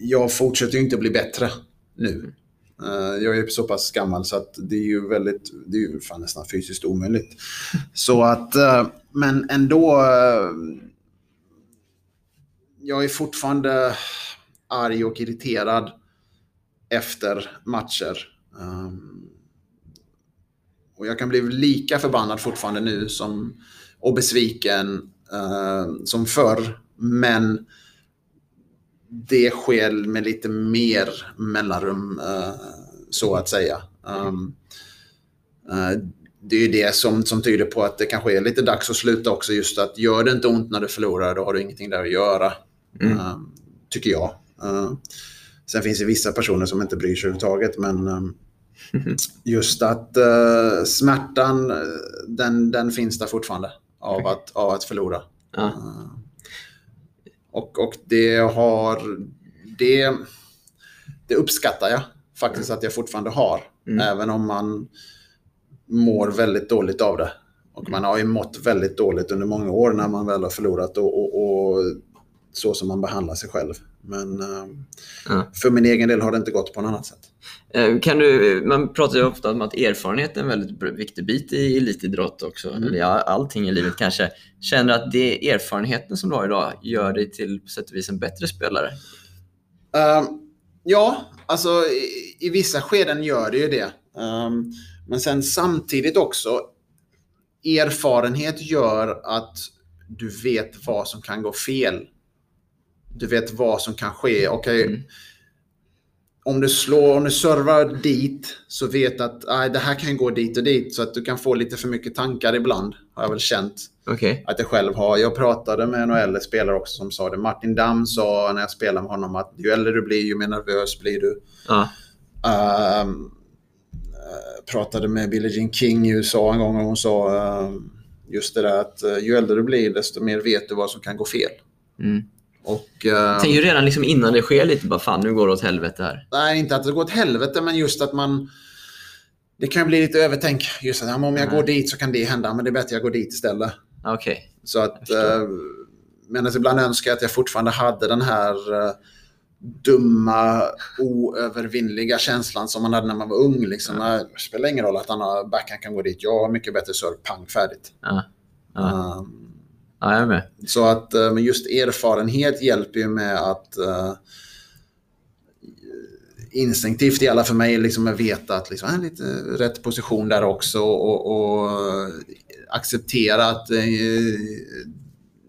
jag fortsätter ju inte bli bättre nu. Eh, jag är så pass gammal så att det är ju väldigt, det är ju fan nästan fysiskt omöjligt. Så att, eh, men ändå, eh, jag är fortfarande arg och irriterad efter matcher. Ehm, och jag kan bli lika förbannad fortfarande nu som, och besviken som förr. Men det sker med lite mer mellanrum, eh, så att säga. Um, Eh, det är ju det som, som tyder på att det kanske är lite dags att sluta också. Just att gör det inte ont när du förlorar, då har du ingenting där att göra. Mm. Eh, tycker jag. Eh, sen finns det vissa personer som inte bryr sig överhuvudtaget. Men just att eh, smärtan, den, den finns där fortfarande av att, av att förlora. Ja. Och, och det har... Det, det uppskattar jag faktiskt att jag fortfarande har. Mm. Även om man mår väldigt dåligt av det. Och man har ju mått väldigt dåligt under många år när man väl har förlorat och, och, och så som man behandlar sig själv. Men eh, Ja. för min egen del har det inte gått på något annat sätt. Eh, Kan du, man pratar ju ofta om att erfarenhet är en väldigt viktig bit i elitidrott också. Mm. Eller allting i livet kanske. Känner du att det erfarenheten som du har idag gör dig till på sätt och vis en bättre spelare? Eh, ja, alltså i, i vissa skeden gör det ju det. Um, men sen samtidigt också, erfarenhet gör att du vet vad som kan gå fel. Du vet vad som kan ske. Okej, Mm. om du slår, om du servar dit så vet att aj, det här kan gå dit och dit. Så att du kan få lite för mycket tankar ibland, har jag väl känt Okej. att jag själv har. Jag pratade med en äldre spelare också som sa det. Martin Damm sa när jag spelade med honom att ju äldre du blir ju mer nervös blir du. Ehm, eh, pratade med Billie Jean King i USA en gång och hon sa ehm, just det där att eh, ju äldre du blir desto mer vet du vad som kan gå fel. Mm. Och, ehm, Tänk ju redan liksom innan det sker lite bara fan nu går det åt helvete här. nej, inte att det går åt helvete men just att man det kan bli lite övertänk. Just att om jag Nej. går dit så kan det hända men det är bättre jag går dit istället. Ja, Okej. Så att, eh, medan ibland önskar jag att jag fortfarande hade den här eh, dumma, oövervinnliga känslan som man hade när man var ung. Liksom. Ja. Det spelar ingen roll att backhand kan gå dit. Jag har mycket bättre serve, pang, färdigt. Ja. Ja. Um, ja, jag är med. så att eh, men just erfarenhet hjälper ju med att eh, instinktivt i alla för mig liksom att veta att liksom, är lite rätt position där också och, och acceptera att eh,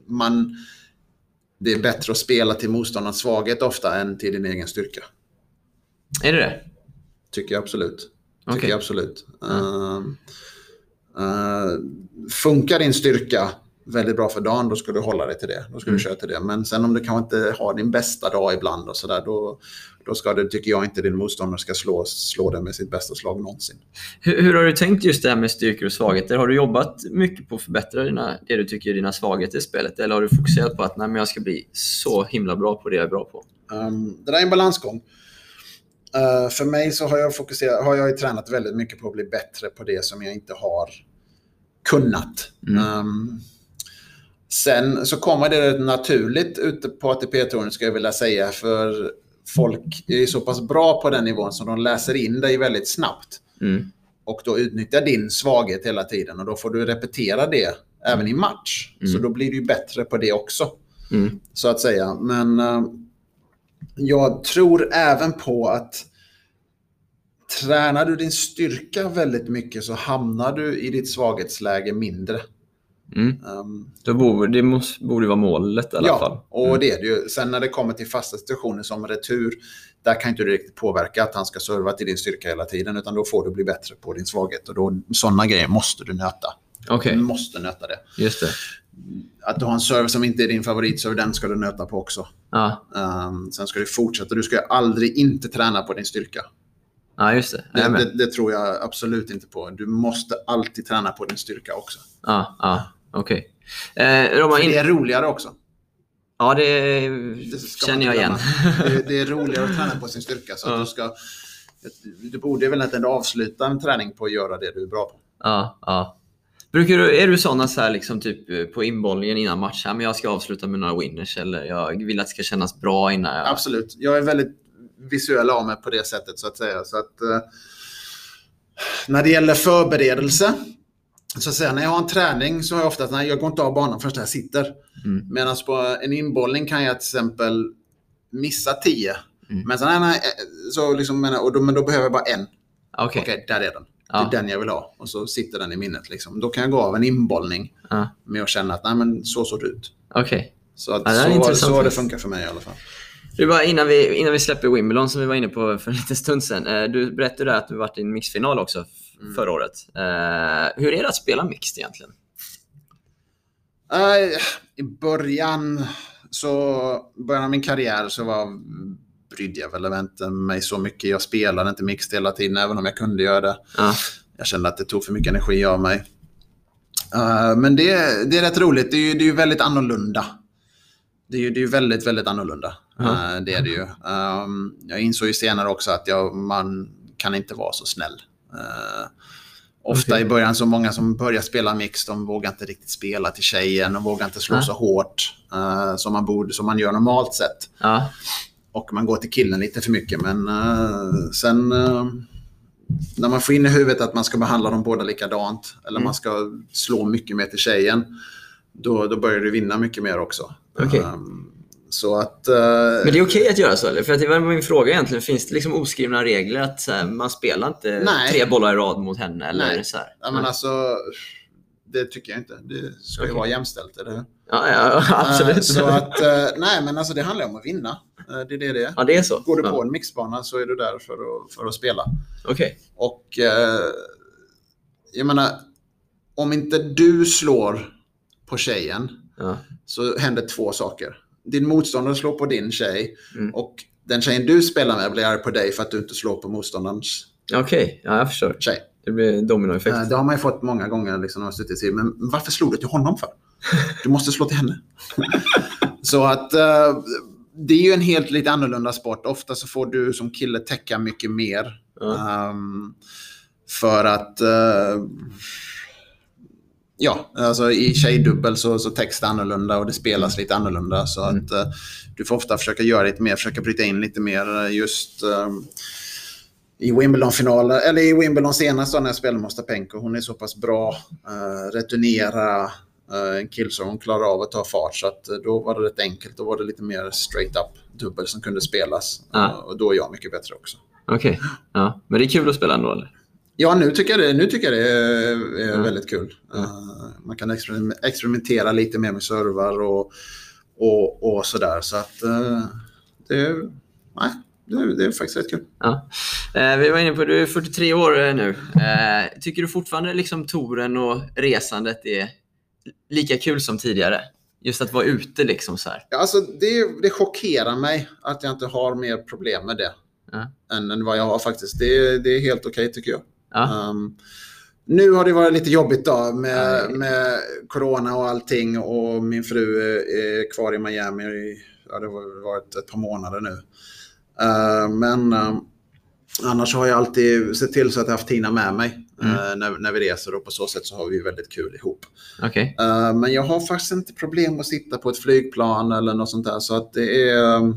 man det är bättre att spela till motståndarens svaghet ofta än till din egen styrka. Är det det? Tycker jag absolut. Tycker Okej. jag absolut. Ehm, eh, funkar din styrka väldigt bra för dagen, då ska du hålla dig till det. Då ska Mm. du köra till det. Men sen om du kanske inte har din bästa dag ibland och sådär, då, då ska du, tycker jag inte din motståndare ska slå, slå dig med sitt bästa slag någonsin. Hur, hur har du tänkt just det här med styrkor och svagheter? Har du jobbat mycket på att förbättra dina, det du tycker är dina svagheter i spelet? Eller har du fokuserat på att nej, men jag ska bli så himla bra på det jag är bra på? Um, det där är en balansgång. Uh, för mig så har jag, fokuserat, har jag tränat väldigt mycket på att bli bättre på det som jag inte har kunnat. Mm. Um, sen så kommer det rätt naturligt ute på ATP-touren ska jag vilja säga. För folk är så pass bra på den nivån som de läser in dig väldigt snabbt. Mm. Och då utnyttjar din svaghet hela tiden och då får du repetera det även i match. Mm. Så då blir du bättre på det också Mm. så att säga. Men eh, jag tror även på att tränar du din styrka väldigt mycket så hamnar du i ditt svaghetsläge mindre. Mm. Um, Då borde, det måste, borde vara målet i alla fall. ja, och det är det ju. Sen när det kommer till fasta situationer som retur, där kan inte du riktigt påverka att han ska serva till din styrka hela tiden, utan då får du bli bättre på din svaghet. Och då, sådana grejer måste du nöta. Okej, Du måste nöta det. just det. Att du har en serve som inte är din favoritserve, den ska du nöta på också. Ja, Um, sen ska du fortsätta. Du ska aldrig inte träna på din styrka. ja just det. Det, det, det tror jag absolut inte på. Du måste alltid träna på din styrka också. Ja, ja, okej. Eh, Roman, För in... det är roligare också. Ja, det Det känner jag igen. Det, det är roligare att träna på sin styrka. Så Ja. du, ska, du borde väl inte avsluta en träning på att göra det du är bra på. Ja, ja. Brukar du, är du såna så här liksom typ eh, på inbollningen innan match, här, men jag ska avsluta med några winners eller jag vill att det ska kännas bra innan jag... Absolut. Jag är väldigt visuell av mig på det sättet så att säga. Så att, eh, när det gäller förberedelse, så att säga, när jag har en träning så har jag ofta att nej, jag går inte av banan förrän jag sitter. Mm. Medan på en inbollning kan jag till exempel missa 10. Mm. Men, sen, nej, nej, så liksom, och då, men då behöver jag bara en. Okej. Okej, där är den. Ja. Det är den jag vill ha. Och så sitter den i minnet. Liksom. Då kan jag gå av en inbollning Ja. med att känna att nej, men så såg det ut. Okej. Så, att, Ja, det så, intressant så har det funkar för mig i alla fall. Du, bara innan, vi, innan vi släpper Wimbledon som vi var inne på för en liten stund sedan. Eh, du berättade att du varit i en mixfinal också Mm. förra året. Eh, hur är det att spela mixed egentligen? Eh, I början, så, början av min karriär så var, brydde jag väl inte mig så mycket. Jag spelade inte mixed hela tiden, även om jag kunde göra det. Ja. Jag kände att det tog för mycket energi av mig. Eh, men det, det är rätt roligt. Det är ju, det är ju väldigt annorlunda. Det är ju, det är väldigt, väldigt annorlunda. Eh, det är det ju. Um, jag insåg ju senare också att jag, man kan inte vara så snäll. Eh, ofta i början så många som börjar spela mix, de vågar inte riktigt spela till tjejen. De vågar inte slå Ja. så hårt eh, som, man borde, som man gör normalt sett. Ja. Och man går till killen lite för mycket. Men eh, sen eh, när man får in i huvudet att man ska behandla dem båda likadant. Eller Mm. man ska slå mycket mer till tjejen. Då, då börjar du vinna mycket mer också. Okej. Ehm, så att... eh, Men det är okej att göra så eller? För att det var min fråga egentligen. Finns det liksom oskrivna regler att här, man spelar inte Nej. tre bollar i rad mot henne? Eller Nej. så här? ja, men alltså, det tycker jag inte. Det ska ju Okej. vara jämställt. Eller? hur? ja, ja, absolut. Eh, så att, eh, nej, men alltså det handlar om att vinna. Eh, det är det det är. ja, det är så? Går du ja. på en mixbana så är du där för att, för att spela. Okej. Och eh, jag menar, om inte du slår på tjejen Ja. så händer två saker. Din motståndare slår på din tjej Mm. och den tjejen du spelar med blir arg på dig för att du inte slår på motståndarens Okej, ja, jag förstår. tjej. Det blir dominoeffekt. Eh, Det har man ju fått många gånger liksom, när man suttit i men varför slog du till honom för? Du måste slå till henne. så att eh, det är ju en helt lite annorlunda sport. Ofta så får du som kille täcka mycket mer. Ja. Ehm, för att eh, Ja, alltså i tjejdubbel så, så det annorlunda och det spelas lite annorlunda. Så Mm. att eh, du får ofta försöka göra lite mer, försöka bryta in lite mer eh, just ehm, i Wimbledon-finalen, eller i Wimbledon senast då när jag spelade med Ostapenko. Hon är så pass bra, uh, returnera eh, en kill så hon klarar av att ta fart. Så att, eh, då var det rätt enkelt. Då var det lite mer straight up dubbel som kunde spelas. Ja. Eh, och då är jag mycket bättre också. Okej. Ja. Men det är kul att spela ändå eller? Ja, nu tycker jag det, nu tycker det är, är Ja. väldigt kul. Eh, man kan experim- experimentera lite mer med servar och, och, och sådär. Så att eh, det, nej, det, det är faktiskt rätt kul. Ja. Eh, vi var inne på, du är 43 år nu. Eh, tycker du fortfarande liksom touren och resandet är lika kul som tidigare? Just att vara ute liksom så här. Ja, alltså, det, det chockerar mig att jag inte har mer problem med det Ja. än, än vad jag har faktiskt. Det, det är helt okej tycker jag. Ja. Um, nu har det varit lite jobbigt då med, Nej. med corona och allting och min fru är, kvar i Miami i, ja, det har varit ett par månader nu. Uh, men um, annars har jag alltid sett till så att jag haft Tina med mig Mm. uh, när, när vi reser och på så sätt så har vi väldigt kul ihop. Okej. Uh, men jag har faktiskt inte problem att sitta på ett flygplan eller något sånt där så att det är,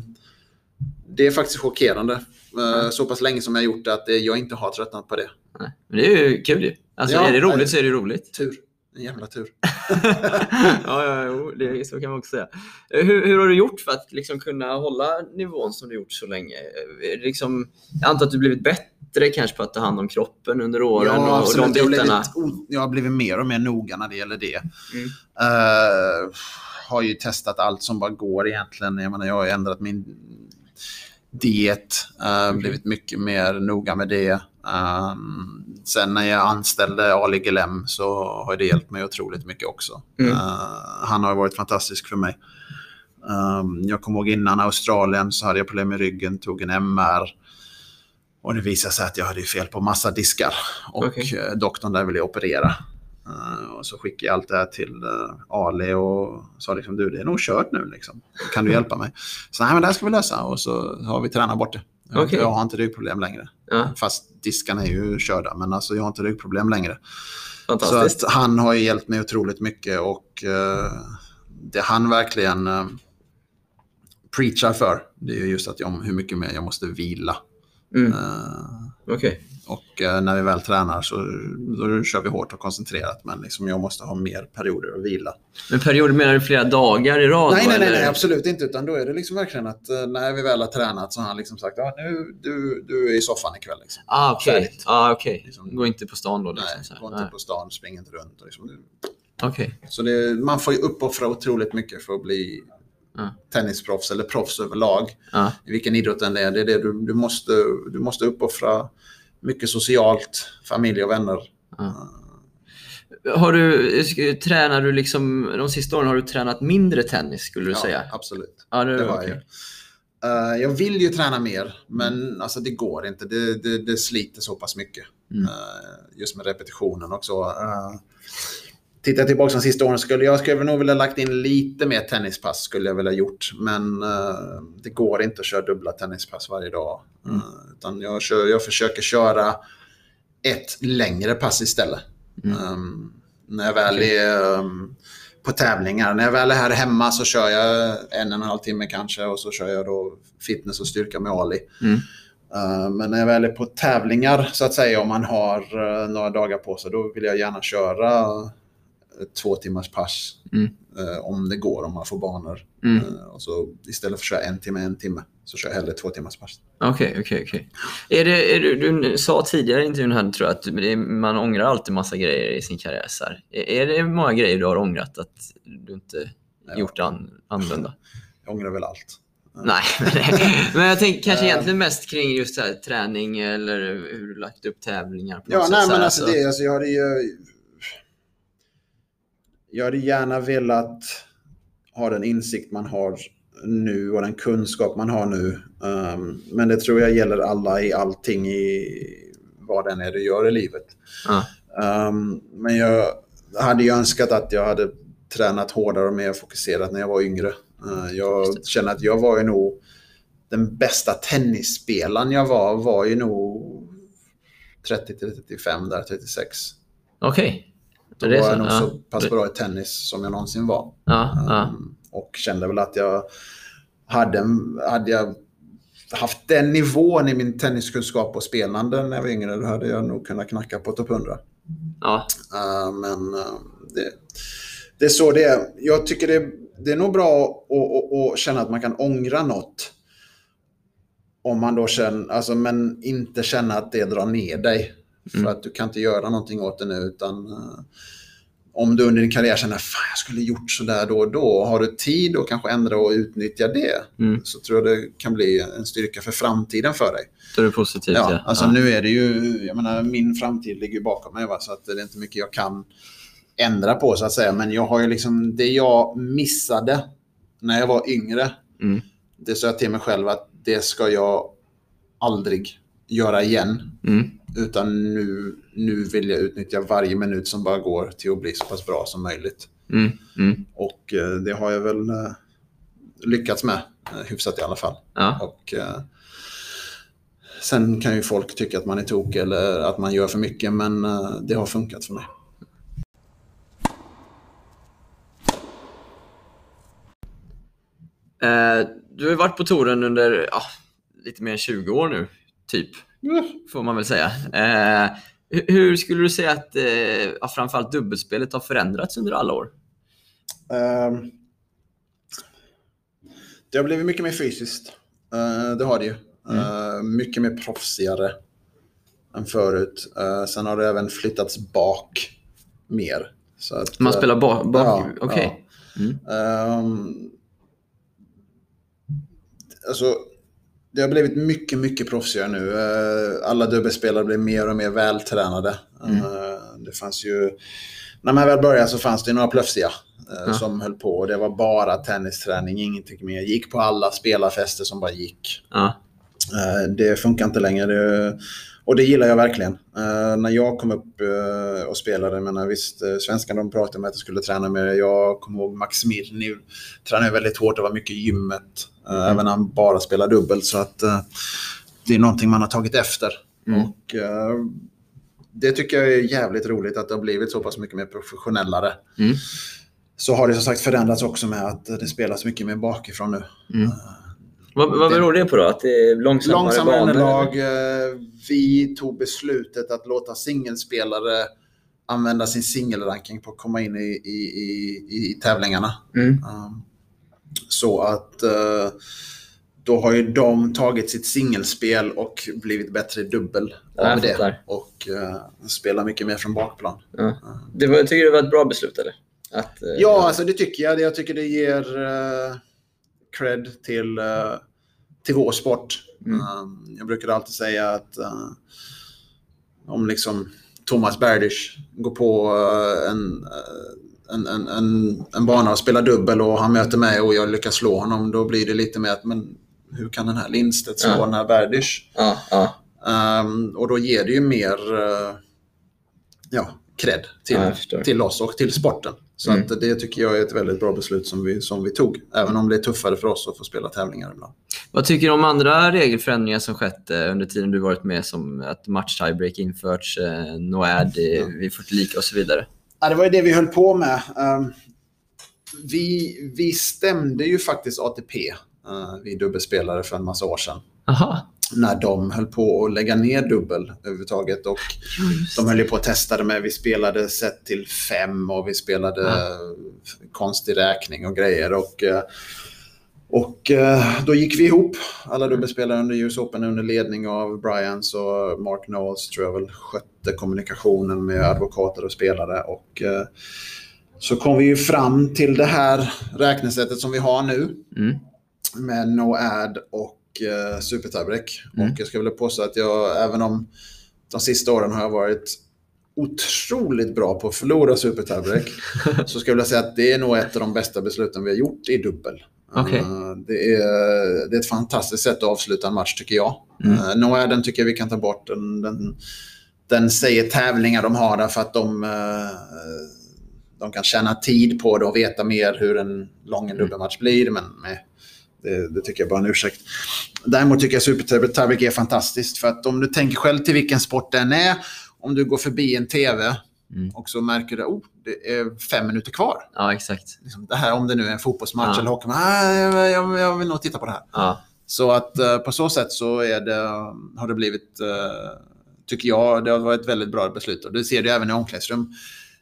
det är faktiskt chockerande. Uh, Så pass länge som jag gjort det att det, jag inte har tröttnat på det. Nej. Men det är ju kul ju. Alltså Ja, är det nej. roligt så är det roligt. Tur. En jävla tur. ja, ja, jo, det, så kan man också säga. Eh, Hur, hur har du gjort för att liksom kunna hålla nivån som du gjort så länge? Eh, Liksom, jag antar att du blivit bättre kanske på att ta hand om kroppen under åren och, och de absolut. Jag har, blivit, jag har blivit mer och mer noga när det gäller det. Mm. Eh, har ju testat allt som bara går egentligen. Jag, menar, jag har ändrat min diet, uh, blivit mycket mer noga med det. Um, sen när jag anställde Ali Gelem så har det hjälpt mig otroligt mycket också. Mm. Eh, han har varit fantastisk för mig. Um, jag kommer ihåg innan Australien så hade jag problem med ryggen, tog en MR. Och det visade sig att jag hade fel på massa diskar. Och Okej. eh, doktorn där ville operera. Eh, och så skickade jag allt det här till uh, Ali och sa liksom du det är nog kört nu liksom. Kan du hjälpa mig? Så nej men det här ska vi lösa och så har vi tränat bort det. Jag, Okej. jag har inte ryggproblem längre. Ja, Fast diskarna är ju körda men alltså jag har inte ryggproblem längre. Så fantastiskt. att han har ju hjälpt mig otroligt mycket och eh, det han verkligen uh, preachar för det är ju just att jag, hur mycket mer jag måste vila. Mm. Eh, Okej. Och eh, när vi väl tränar så då kör vi hårt och koncentrerat men liksom jag måste ha mer perioder att vila. Men perioder menar du flera dagar i rad? Nej, nej, nej, nej, absolut inte. Utan då är det liksom verkligen att eh, när vi väl har tränat så har han liksom sagt ja, nu, du, du är i soffan ikväll. Liksom. Ah, okej. Färdigt. Ah, okej. Liksom- Gå inte på stan då? Liksom, Nej, gå inte Nej. på stan, spring inte runt. Och liksom. Okej. Så det, man får ju uppoffra otroligt mycket för att bli Ja. tennisproffs eller proffs överlag. Ja. I vilken idrott än det är. Det är det du, du, måste, du måste uppoffra mycket socialt, familj och vänner. Har du, tränar du liksom, de sista åren har du tränat mindre tennis skulle du Ja, säga? absolut. Ja, Det har okej. jag. Eh, jag vill ju träna mer, men alltså, det går inte. Det, det, det sliter så pass mycket. Mm. Eh, just med repetitionen också. Uh, tittar tillbaka de sista åren skulle jag skulle nog vilja lagt in lite mer tennispass. skulle jag vilja gjort. Men eh, det går inte att köra dubbla tennispass varje dag. Mm. Eh, utan jag, kör, jag försöker köra ett längre pass istället. Mm. Um, när jag väl är um, på tävlingar. När jag väl är här hemma så kör jag en och en halv timme kanske och så kör jag då fitness och styrka med Ali. Mm. Uh, men när jag väl är på tävlingar så att säga om man har uh, några dagar på sig då vill jag gärna köra två timmars pass. Mm. uh, om det går, om man får banor. Mm. Uh, och så istället för att köra en timme, en timme så kör jag hellre två timmars pass. Okej, okej, okej. Är det, är du, du sa tidigare i intervjun här, tror jag, att är- man ångrar alltid massa grejer i sin karriär. Är är det många grejer du har ångrat att du inte Ja. gjort an, annorlunda? Jag ångrar väl allt. Nej, men jag tänker kanske Eh. egentligen mest kring just här, träning eller hur du lagt upp tävlingar. Ja, nej sätt, men alltså så- det, alltså jag hade ju... Jag hade gärna velat ha den insikt man har nu och den kunskap man har nu. Um, men det tror jag gäller alla i allting i vad den är du gör i livet. Ja. Um, men jag hade ju önskat att jag hade tränat hårdare och mer fokuserat när jag var yngre. Uh, jag känner att jag var ju nog den bästa tennisspelaren jag var, var ju nog 30 till 35 där, 36. Okej. Då Det var jag nog ja. så pass bra i tennis som jag någonsin var. Ja, ja. Um, och kände väl att jag hade, en- hade jag haft den nivån i min tenniskunskap och spelande när jag var yngre, då hade jag nog kunnat knacka på topp 100. ja. Uh, men uh, det, det är så det är. Jag tycker det, det är nog bra att, att, att känna att man kan ångra något. Om man då känner, alltså, men inte känna att det drar ner dig. Mm. För att du kan inte göra någonting åt det nu. Utan, uh, om du under din karriär känner att jag skulle gjort sådär då och då. Har du tid att kanske ändra och utnyttja det. Mm. Så tror jag det kan bli en styrka för framtiden för dig. Då är det positivt. Ja, Ja, alltså ja. nu är det ju, jag menar min framtid ligger bakom mig va? så att det är inte mycket jag kan ändra på så att säga. Men jag har ju liksom, det jag missade när jag var yngre, Mm. det sa jag till mig själv att det ska jag aldrig göra igen. Mm. Utan nu, nu vill jag utnyttja varje minut som bara går till att bli så pass bra som möjligt. Mm. Mm. Och eh, det har jag väl eh, lyckats med, eh, hyfsat i alla fall. Ja. Och, sen kan ju folk tycka att man är tok eller att man gör för mycket, men det har funkat för mig. Eh, du har varit på touren under ja, lite mer än 20 år nu, typ. Får man väl säga. Eh, hu- hur skulle du säga att eh, ja, framförallt dubbelspelet har förändrats under alla år? Ehm, det har blivit mycket mer fysiskt. Eh, det har det ju. Eh, mycket mer proffsigare än förut. Eh, sen har det även flyttats bak mer. Att, Man spelar bak? bak ja, Okej. Mm. Ehm, alltså, det har blivit mycket, mycket proffsigare nu. Eh, alla dubbelspelare blir mer och mer vältränade. Mm. Eh, det fanns ju... När man väl började så fanns det några plöfsiga eh, Ja. som höll på. Det var bara tennisträning, ingenting mer. Gick på alla spelarfester som bara gick. Ja. Det funkar inte längre. Det, och det gillar jag verkligen. Eh, när jag kom upp eh, och spelade, menar visst, uh, svenskarna de pratade om att jag skulle träna mer. Jag kommer ihåg Max Mirny tränade väldigt hårt, det var mycket i gymmet. eh, Även när han bara spelar dubbel. Så att eh, det är någonting man har tagit efter. Mm. Och eh, det tycker jag är jävligt roligt att det har blivit så pass mycket mer professionellare. Mm. Så har det som sagt förändrats också med att det spelas mycket mer bakifrån nu. Vad, vad beror det på då? Att det är långsammare, Långsammare banor? underlag. eh, Vi tog beslutet att låta singelspelare använda sin singelranking på att komma in i, i, i, i tävlingarna. Mm. Um, Så att eh, då har ju de tagit sitt singelspel och blivit bättre i dubbel Ja, av det. fattar. Och uh, spelar mycket mer från bakplan. Ja. Det var, tycker du det var ett bra beslut eller? Att, eh, Ja, alltså det tycker jag. Jag tycker det ger uh, cred till, eh, till vår sport. Mm. Um, jag brukar alltid säga att uh, om liksom Thomas Berdych går på eh, en, eh, en, en, en, en bana och spelar dubbel och han möter mig och jag lyckas slå honom. Då blir det lite mer att men hur kan den här Lindstedt slå Ja. den här Berdych? Ja, ja. Ehm, och då ger det ju mer uh, ja, cred till, till oss och till sporten. Så Mm. att det tycker jag är ett väldigt bra beslut som vi, som vi tog. Även om det är tuffare för oss att få spela tävlingar ibland. Vad tycker du om andra regelförändringar som skett eh, under tiden du varit med? Som att match tiebreak införts, eh, NOAD eh, vid 40 lika och så vidare. Ja, det var ju det vi höll på med. Ehm, vi, vi stämde ju faktiskt ATP, vi dubbelspelare, för en massa år sedan. Aha. När de höll på att lägga ner dubbel överhuvudtaget. Och de höll ju på att testa det med, vi spelade sett till fem och vi spelade Ja. konstig räkning och grejer. Och, eh, och eh, då gick vi ihop, alla dubbelspelare under US Open under ledning av Bryans och Mark Knowles tror jag väl skötte kommunikationen med advokater och spelare. Och eh, så kom vi ju fram till det här räknesättet som vi har nu Mm. med no ad och uh, super tiebreak. Mm. Och jag ska vilja påstå att jag, även om de sista åren har jag varit otroligt bra på att förlora super tiebreak, så ska jag säga att det är nog ett av de bästa besluten vi har gjort i dubbel. Okej. Eh, det, är, det är ett fantastiskt sätt att avsluta en match tycker jag. Mm. Uh, no aden tycker jag vi kan ta bort. Den, den, den säger tävlingar de har därför att de, eh, de kan tjäna tid på det och veta mer hur en lång dubbelmatch blir. Men nej, det, det tycker jag bara är en ursäkt. Däremot tycker jag Super Table Tiebreak är fantastiskt. För att om du tänker själv till vilken sport den är. Om du går förbi en tv Mm. och så märker du oh, det är fem minuter kvar. Ja, exakt. Liksom det här, om det nu är en fotbollsmatch Ja. eller hockey. Ah, jag, jag, jag vill nog titta på det här. Ja. Så att eh, på så sätt så det, har det blivit, eh, tycker jag, det har varit ett väldigt bra beslut. Och det ser du även i omklädningsrum.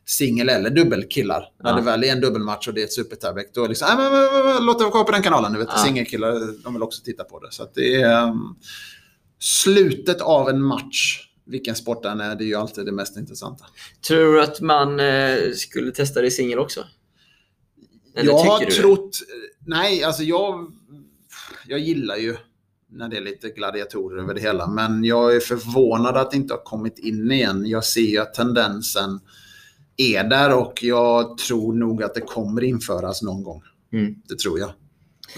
Singel eller dubbelkillar. När Ja. det väl är en dubbelmatch och det är ett supertiebreak, då det liksom, äh, men, men, låt det vara kvar på den kanalen. Vet, Ja. Singelkillar, de vill också titta på det. Så att det är um, slutet av en match, vilken sport den är, det är ju alltid det mest intressanta. Tror du att man eh, skulle testa det i singel också? Eller jag har trott... Nej, alltså jag, jag gillar ju när det är lite gladiatorer över det hela. Men jag är förvånad att det inte har kommit in igen. Jag ser ju att tendensen är där och jag tror nog att det kommer införas någon gång. det? Mm. Det tror jag.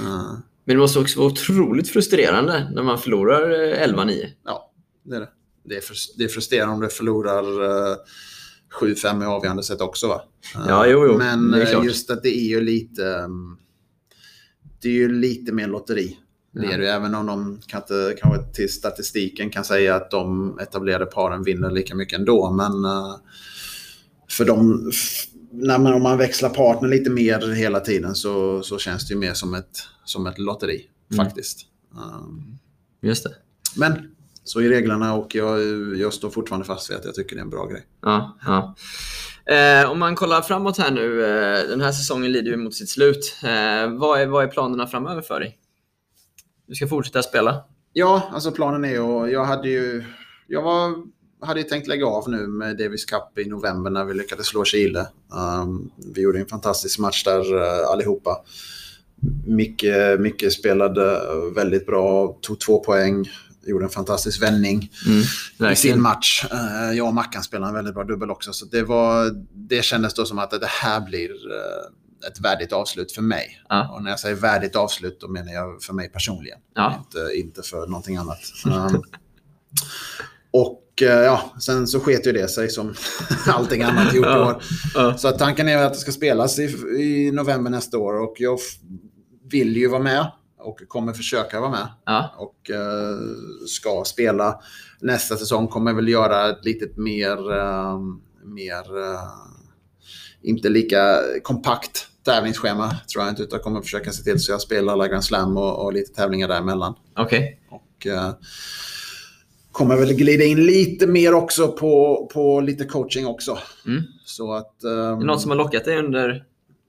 Uh, Men det måste också vara otroligt frustrerande när man förlorar eh, 11-9. ja, det är det. Det är, frus- det är frustrerande om du förlorar uh, 7-5 i avgörande set också va? Eh, Ja, jo, jo. Men eh, klart. just att det är ju lite... um, det är ju lite mer lotteri. Det är det även om de kan inte, kanske till statistiken kan säga att de etablerade paren vinner lika mycket ändå. Men eh, för dem, f- när man, om man växlar partner lite mer hela tiden så, så känns det ju mer som ett, som ett lotteri Mm. faktiskt. Um, Just det. men så är reglerna och jag, jag står fortfarande fast vid att jag tycker det är en bra grej. Ja, ja. Eh, om man kollar framåt här nu. Eh, den här säsongen lider ju mot sitt slut. Eh, vad, är, vad är planerna framöver för dig? Du ska fortsätta spela? Ja, alltså planen är och jag hade ju... Jag var, hade ju tänkt lägga av nu med Davis Cup i november när vi lyckades slå Chile. Um, vi gjorde en fantastisk match där uh, allihopa. Micke, Micke spelade väldigt bra, tog två poäng, gjorde en fantastisk vändning Mm, i sin match. Uh, jag och Mackan spelade en väldigt bra dubbel också. Så det, var, det kändes då som att det här blir uh, ett värdigt avslut för mig. Ja. Och när jag säger värdigt avslut då menar jag för mig personligen. Ja. Inte, inte för någonting annat. Um, och eh, ja, sen så sket ju det sig som allting annat gjort i år. Så att tanken är att det ska spelas i, i november nästa år och jag vill ju vara med och kommer försöka vara med Ja. och eh, ska spela. Nästa säsong kommer väl göra ett litet mer, eh, mer eh, inte lika kompakt tävlingsschema tror jag inte, utan jag kommer försöka se till så jag spelar alla Grand Slam och, och lite tävlingar däremellan. Okej. Och eh, kommer väl glida in lite mer också på, på lite coaching också. Mm. Så att... Är det ehm, något som har lockat dig under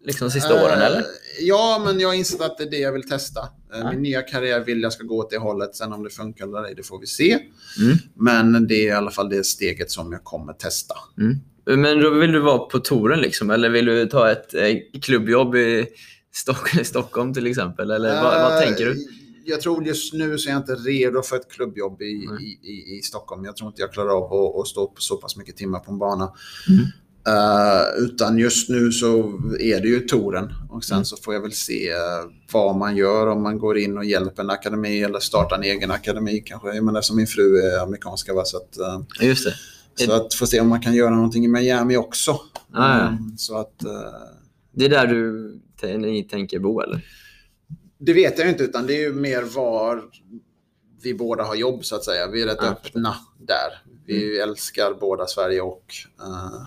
liksom, de sista åren? Eh, eller? Ja, men jag har insett att det är det jag vill testa. Ja. Min nya karriär vill jag ska gå åt det hållet. Sen om det funkar eller ej, det får vi se. Mm. Men det är i alla fall det steget som jag kommer testa. Mm. Men då vill du vara på touren liksom? Eller vill du ta ett eh, klubbjobb i Stock- Stockholm till exempel? Eller vad, vad tänker du? Jag tror just nu så är jag inte redo för ett klubbjobb i, i, i, i Stockholm. Jag tror inte jag klarar av att, att stå på så pass mycket timmar på en bana. Mm. Eh, utan just nu så är det ju touren. Och sen Mm. så får jag väl se eh, vad man gör. Om man går in och hjälper en akademi eller startar en egen akademi kanske. Jag menar som min fru är amerikanska va? Så att, Ja, Just det. så att få se om man kan göra någonting i Miami också. Ah, ja. Mm, Så att... eh, Det är där du tänker bo eller? Det vet jag inte, utan det är ju mer var vi båda har jobb så att säga. Vi är rätt Ja. öppna där. Vi älskar båda Sverige och eh,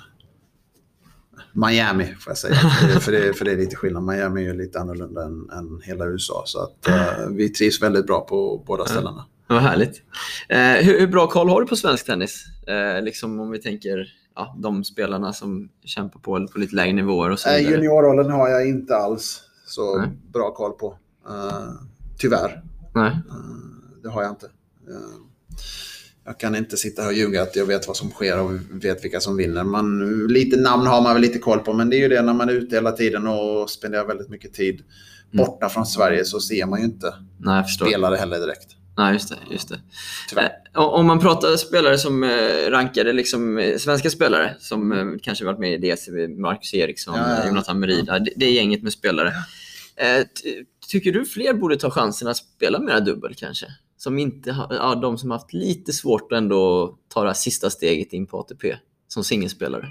Miami får jag säga. För det, för, det, är lite skillnad. Miami är ju lite annorlunda än, än hela USA. Så att eh, vi trivs väldigt bra på båda ställena. Vad härligt. Eh, hur, hur bra koll har du på svensk tennis? Liksom om vi tänker ja, de spelarna som kämpar på, på lite lägre nivåer och så vidare. juniorrollen har jag inte alls så Nej. bra koll på. Eh, tyvärr. Nej. Eh, Det har jag inte. Eh, Jag kan inte sitta här och ljuga att jag vet vad som sker och vet vilka som vinner. Man, lite namn har man väl lite koll på, men det är ju det när man är ute hela tiden och spenderar väldigt mycket tid Mm. borta från Sverige så ser man ju inte Nej, spelare heller direkt. Nej, just det. Just det. Tyvärr. Om man pratar spelare som rankade, liksom, svenska spelare som kanske varit med i DCB, Marcus Eriksson, Ja, ja, ja. Jonathan Merida, det, det gänget med spelare. Ty- tycker du fler borde ta chansen att spela mera dubbel kanske? Som inte ja, de som haft lite svårt att ändå ta det här sista steget in på ATP som singelspelare.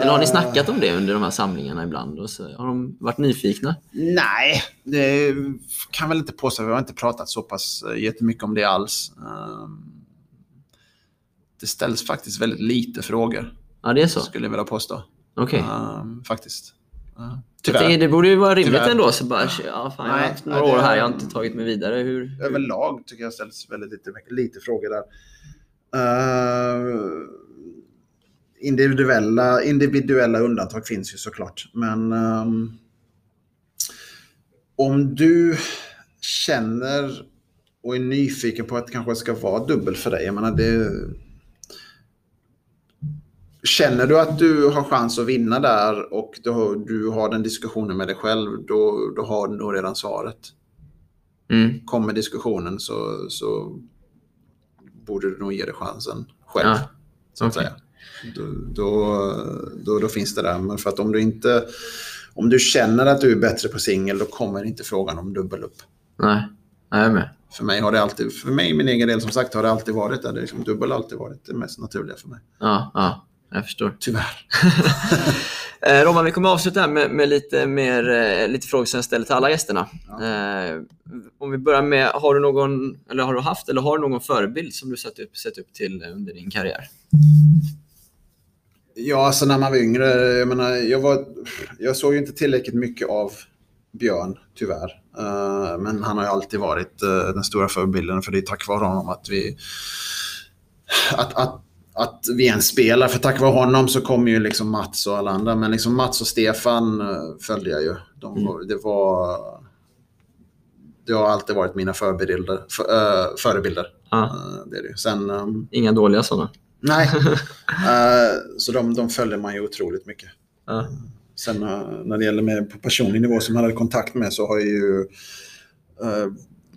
Eller har ni Eh, snackat om det under de här samlingarna ibland? Och så har de varit nyfikna? Nej, det kan väl inte påstå. Vi har inte pratat så pass eh, jättemycket om det alls. Eh, Det ställs faktiskt väldigt lite frågor, Ja, det är så? skulle jag vilja påstå. Okej. Eh, Faktiskt. Det, Tyvärr. det borde ju vara rimligt Tyvärr. ändå. Så bara, ja, fan, jag har haft några nej, år här, jag har inte tagit mig vidare. Hur, hur? överlag tycker jag ställs väldigt lite, lite frågor där. Eh, individuella, individuella undantag finns ju såklart. Men ehm, om du känner och är nyfiken på att det kanske ska vara dubbel för dig. Jag menar det, Känner du att du har chans att vinna där och du har, du har den diskussionen med dig själv, då, då har du nog redan svaret Mm. kommer diskussionen så, så borde du nog ge det chansen själv. Ja, så att okej. säga. Då, då, då, då finns det där. Men för att om du inte om du känner att du är bättre på singel då kommer inte frågan om dubbel upp. Nej, Nej, jag är med. För mig har det alltid, för mig min egen del som sagt har det alltid varit där. Det är liksom, dubbel har alltid varit det mest naturliga för mig. Ja, ja, jag förstår. Tyvärr. Eh, Roman, vi kommer avsluta här med, med lite, mer, eh, lite frågor som jag ställer till alla gästerna. Eh, om vi börjar med, har du någon, eller har du haft, eller har du någon förebild som du sett upp, sett upp till under din karriär? Ja, alltså när man var yngre, jag menar, jag, var, jag såg ju inte tillräckligt mycket av Björn, tyvärr. Men han har ju alltid varit den stora förebilden, för det är tack vare honom att vi... Att, att, att vi ens spelar, för tack vare honom så kommer ju liksom Mats och alla andra. Men liksom Mats och Stefan eh, följde jag ju. De, var- Det var... Det har alltid varit mina förebilder. För, eh, förebilder. Ja. Eh, det är det. Sen... ehm, Inga dåliga sådana? Nej. Eh, så de, de följer man ju otroligt mycket. Ja. Sen eh, när det gäller med på personlig nivå som jag hade kontakt med så har ju eh,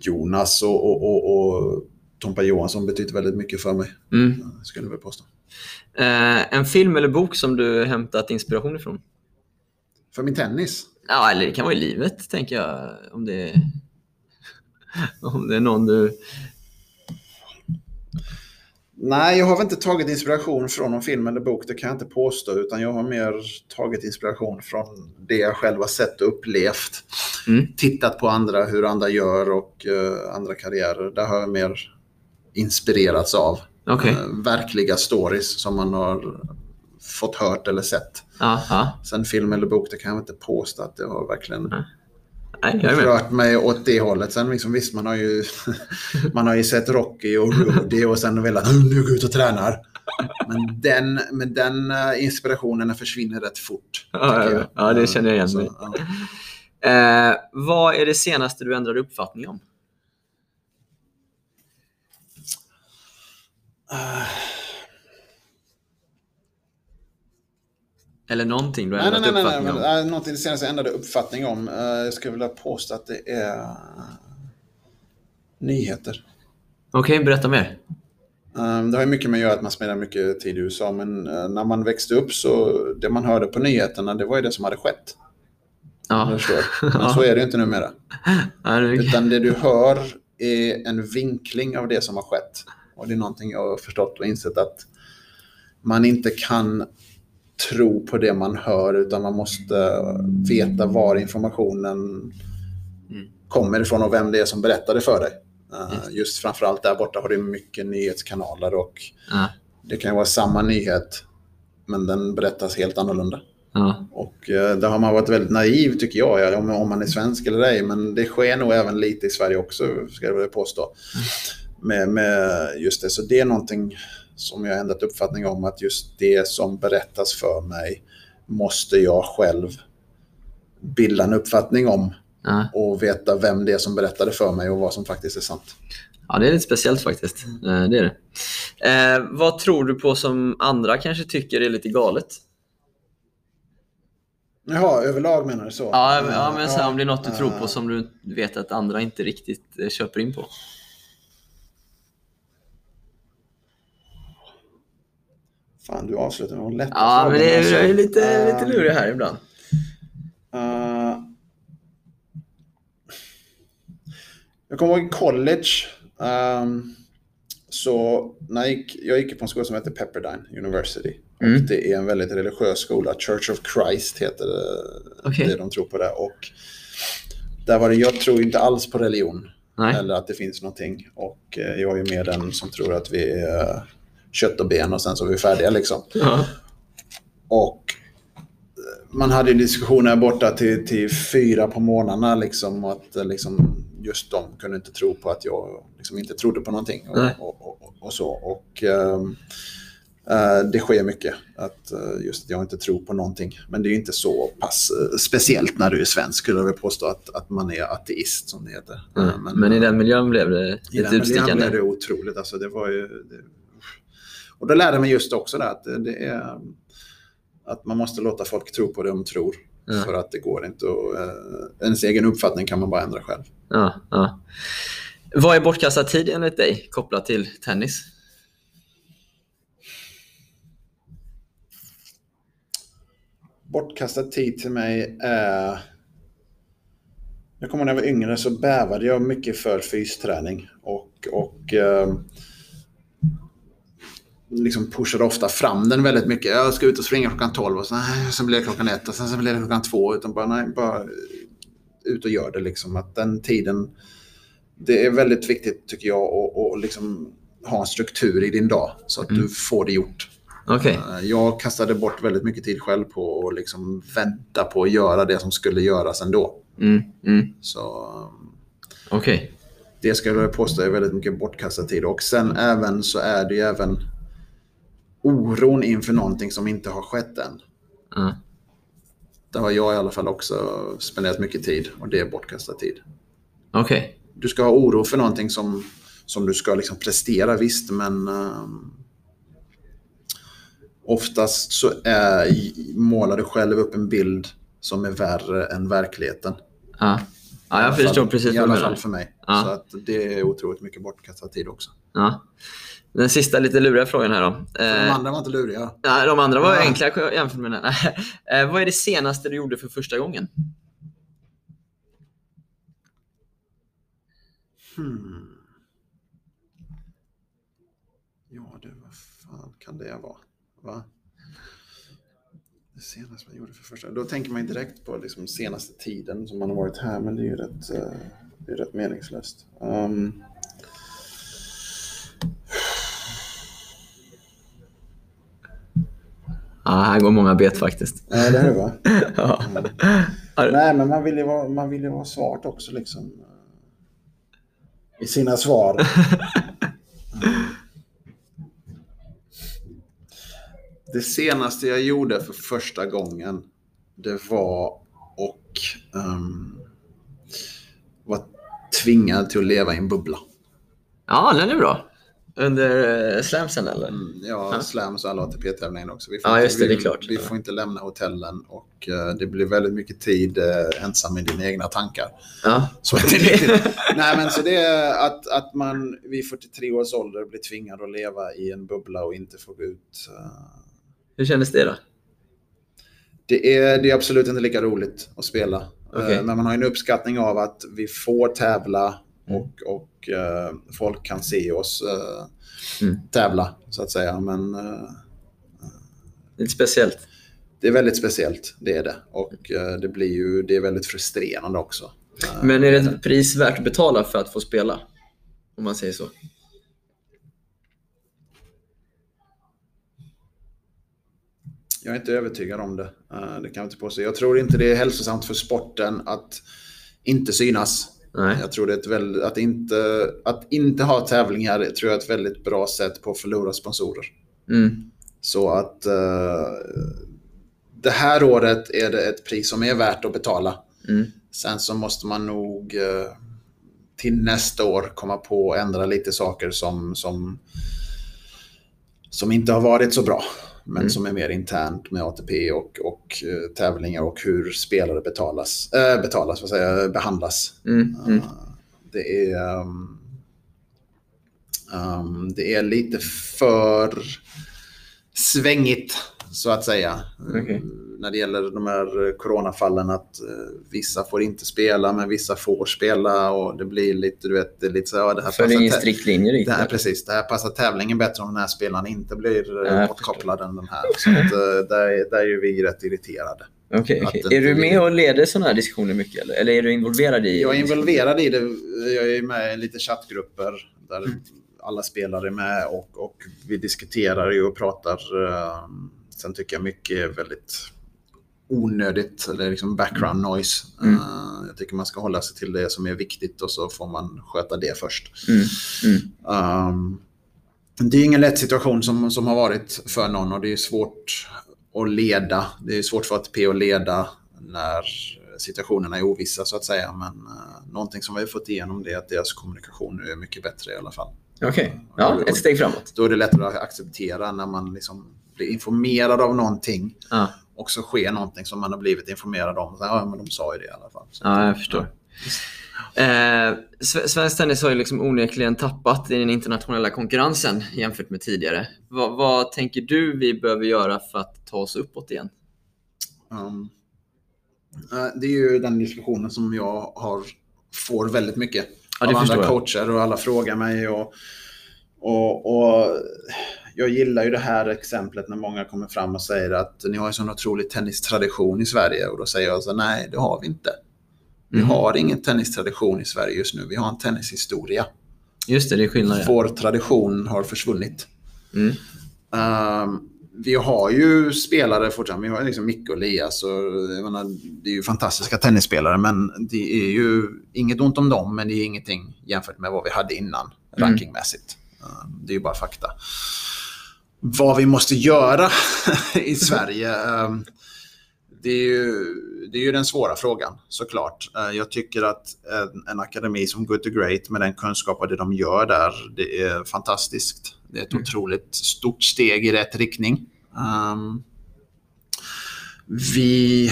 Jonas och, och, och, och Tompa Johansson betytt väldigt mycket för mig. Mm. Skulle jag väl påstå. Eh, en film eller bok som du hämtat inspiration ifrån? För min tennis? Ja, eller det kan vara i livet, tänker jag. Om det är, om det är någon du... Nej, jag har väl inte tagit inspiration från någon film eller bok, det kan jag inte påstå. Utan jag har mer tagit inspiration från det jag själv har sett och upplevt. Mm. Tittat på andra, hur andra gör och eh, andra karriärer. Där har jag mer inspirerats av. Okej. Eh, verkliga stories som man har fått hört eller sett. Ja. Sen film eller bok, det kan jag inte påstå att det har verkligen Nej, jag rört mig åt det hållet. Sen liksom, visst, man har ju, man har ju sett Rocky och Rudy och sen velat "Nu, går jag ut och tränar. Men den, men den eh, inspirationen försvinner rätt fort. Ja, ja, ja, det känner jag igen Så, mig. ja. Eh, vad är det senaste du ändrade uppfattning om? Eller någonting du har Nej, nej, ändrat nej, nej, nej, uppfattning men, om? äh, någonting det senaste jag ändrade uppfattning om. Eh, jag skulle vilja påstå att det är... Nyheter. Okej, berätta mer. Det har mycket med att göra att man spenderar mycket tid i USA, men när man växte upp så det man hörde på nyheterna, det var ju det som hade skett. Ja. Men så är det ju inte numera. Ja, det Utan det du hör är en vinkling av det som har skett. Och det är någonting jag har förstått och insett att man inte kan tro på det man hör utan man måste veta var informationen kommer ifrån och vem det är som berättar det för dig. Uh, just framförallt där borta har du mycket nyhetskanaler och Ja. det kan ju vara samma nyhet men den berättas helt annorlunda. Ja. Och eh, där har man varit väldigt naiv tycker jag, ja, om, om man är svensk eller ej. Men det sker nog även lite i Sverige också, ska jag vilja påstå. Med, med just det. Så det är någonting som jag har ändrat uppfattning om, att just det som berättas för mig måste jag själv bilda en uppfattning om Ja. och veta vem det är som berättade för mig och vad som faktiskt är sant. ja, det är lite speciellt faktiskt. Eh, Det är det. Eh, vad tror du på som andra kanske tycker är lite galet? Jaha, överlag menar du så? Ja, men- ja men så här, om det är något du tror på som du vet att andra inte riktigt eh, köper in på. Fan, du avslutar med de lätta Ja, men det är, är lite, Eh, lite lurig här ibland. Eh, jag kommer ihåg i college. ehm, så när jag, gick, jag gick på en skola som heter Pepperdine University. Mm. Och det är en väldigt religiös skola. Church of Christ heter det, Okej. det de tror på där. Och där var det, jag tror inte alls på religion. Nej. Eller att det finns någonting. Och eh, jag är mer den som tror att vi är eh, kött och ben och sen så är vi färdiga liksom. Ja. Och eh, man hade diskussioner här borta till, till fyra på morgnarna liksom. Att eh, liksom, just de kunde inte tro på att jag liksom inte trodde på någonting. Och, och, och, och så. Och eh, det sker mycket. Att just att jag inte tror på någonting. Men det är ju inte så pass speciellt när du är svensk skulle jag vilja påstå att, att man är ateist som det heter. Ja, Eh, men, i den miljön blev det i lite den miljön utstickande. blev det otroligt. Alltså, det var ju, det, och då lärde jag mig just också det, att det, är att man måste låta folk tro på det de tror. Ja. För att det går inte att... Eh, ens egen uppfattning kan man bara ändra själv. Ja, ja. Vad är bortkastad tid enligt dig kopplat till tennis? Bortkastad tid till mig är... Jag kommer när jag var yngre så bävade jag mycket för fysträning. Och, och eh, liksom pushade ofta fram den väldigt mycket. Jag ska ut och springa klockan 12 och sen, sen blir det klockan ett och sen, sen blir det klockan två. Utan bara, nej, bara ut och gör det. Liksom. Att den tiden... Det är väldigt viktigt tycker jag att, liksom ha en struktur i din dag så att du får det gjort. Okej. Eh, Jag kastade bort väldigt mycket tid själv på att liksom vänta på att göra det som skulle göras ändå. Mm, mm. Så Okej. det ska jag påstå är väldigt mycket bortkastad tid. Och sen även så är det ju även oron inför någonting som inte har skett än. Ja. Där har jag i alla fall också spenderat mycket tid och det är bortkastad tid. Okej. Du ska ha oro för någonting som, som du ska liksom prestera visst, men um, oftast så är, målar du själv upp en bild som är värre än verkligheten. Ja. ja, jag I förstår precis I vad du alla fall menar. för mig. Ja. Så att det är otroligt mycket bortkastad tid också. Ja. Den sista lite luriga frågan här då. De Eh, andra var inte luriga. nej, de andra var Ja. enkla jämfört med den. här. Eh, vad är det senaste du gjorde för första gången? Hmm. Ja, du, vad fan kan det vara? Va? Det senaste man gjorde för första Då tänker man direkt på liksom senaste tiden som man har varit här, men det är ju rätt, eh, det är rätt meningslöst. Um, Ja, här går många bet faktiskt. nej, det är det va? Ja. Ja, Nej, men man vill ju vara, man vill ju vara svart också liksom. I sina svar. Mm. Det senaste jag gjorde för första gången, det var och um, var tvingad till att leva i en bubbla. ja, den är bra. Under eh, slamsen eller? Mm, Ja, Ja. slams och alla ATP-tävlingar också. Vi får Ja, inte, just det, vi, det. Vi får inte lämna hotellen och eh, det blir väldigt mycket tid eh, ensam i dina egna tankar. Ja. Så det är riktigt. Nej, men så det är att, att man vid 43 års ålder blir tvingad att leva i en bubbla och inte få gå ut. eh, Hur kändes det då? Det är, det är absolut inte lika roligt att spela. Okej. Men man har en uppskattning av att vi får tävla Mm. och, och eh, folk kan se oss eh, Mm. tävla, så att säga. Men eh, Lite speciellt. det är väldigt speciellt, det är det. Och eh, det blir ju, det är väldigt frustrerande också. Eh, Men är det ett pris värt att betala för att få spela? Om man säger så. Jag är inte övertygad om det. Eh, Det kan jag inte påstå. Jag tror inte det är hälsosamt för sporten att inte synas. Nej. Jag tror det är ett väldigt, att, inte, att inte ha tävlingar tror jag är ett väldigt bra sätt på att förlora sponsorer. Mm. Så att eh, det här året är det ett pris som är värt att betala. Mm. Sen så måste man nog eh, till nästa år komma på och ändra lite saker som, som, som inte har varit så bra. Men Mm. som är mer internt med ATP och, och eh, tävlingar och hur spelare betalas, äh, betalas vad säger behandlas. Mm. Mm. Det är, ehm, ehm, det är lite för svängigt, så att säga. Okej. När det gäller de här eh, coronafallen att eh, vissa får inte spela, men vissa får spela och det blir lite, du vet, det lite så ja, det här För det är ingen strikt linje det riktigt. här, precis, det här passar tävlingen bättre om den här spelaren inte blir eh, bortkopplad än den här. Så att, där, där är vi rätt irriterade. Okej. det Är du med och leder sådana här diskussioner mycket? Eller, eller är du involverad i? Jag är involverad i det. Jag är med i lite chattgrupper där alla spelare är med och, och vi diskuterar ju och pratar. Sen tycker jag mycket är väldigt onödigt, eller liksom background noise. Mm. Eh, Jag tycker man ska hålla sig till det som är viktigt och så får man sköta det först. Mm. Mm. Um, det är ingen lätt situation som, som har varit för någon och det är svårt att leda. Det är svårt för ATP att leda när situationerna är ovissa så att säga. Men uh, någonting som vi har fått igenom det är att deras kommunikation nu är mycket bättre i alla fall. Okej, ja, ett steg framåt. Då är det lättare att acceptera när man liksom blir informerad av någonting Ja, och så sker någonting som man har blivit informerad om. Så, ja, men de sa ju det i alla fall. Så, ja jag förstår. Eh, Sve- svensk tennis har ju liksom onekligen tappat i den internationella konkurrensen jämfört med tidigare. Vad, vad tänker du vi behöver göra för att ta oss uppåt igen? Um, eh, det är ju den diskussionen som jag har, får väldigt mycket Ja, av andra coacher och alla frågar mig. Och, och, och jag gillar ju det här exemplet när många kommer fram och säger att ni har en sån otrolig tennistradition i Sverige. Och då säger jag så nej, det har vi inte. Vi Mhm. har ingen tennistradition i Sverige just nu. Vi har en tennishistoria. Just det, det är skillnaden. Vår tradition har försvunnit. Mm. Ehm, vi har ju spelare fortfarande. Vi har liksom Micke och Elias. Och, menar, det är ju fantastiska tennisspelare, men det är ju inget ont om dem, men det är ingenting jämfört med vad vi hade innan Mm. rankingmässigt. Ehm, det är ju bara fakta. Vad vi måste göra i Sverige, ehm, det är, ju, det är ju den svåra frågan såklart. Eh, Jag tycker att en, en akademi som Good to Great med den kunskap och det de gör där, det är fantastiskt. Det är ett otroligt stort steg i rätt riktning. Ehm, vi,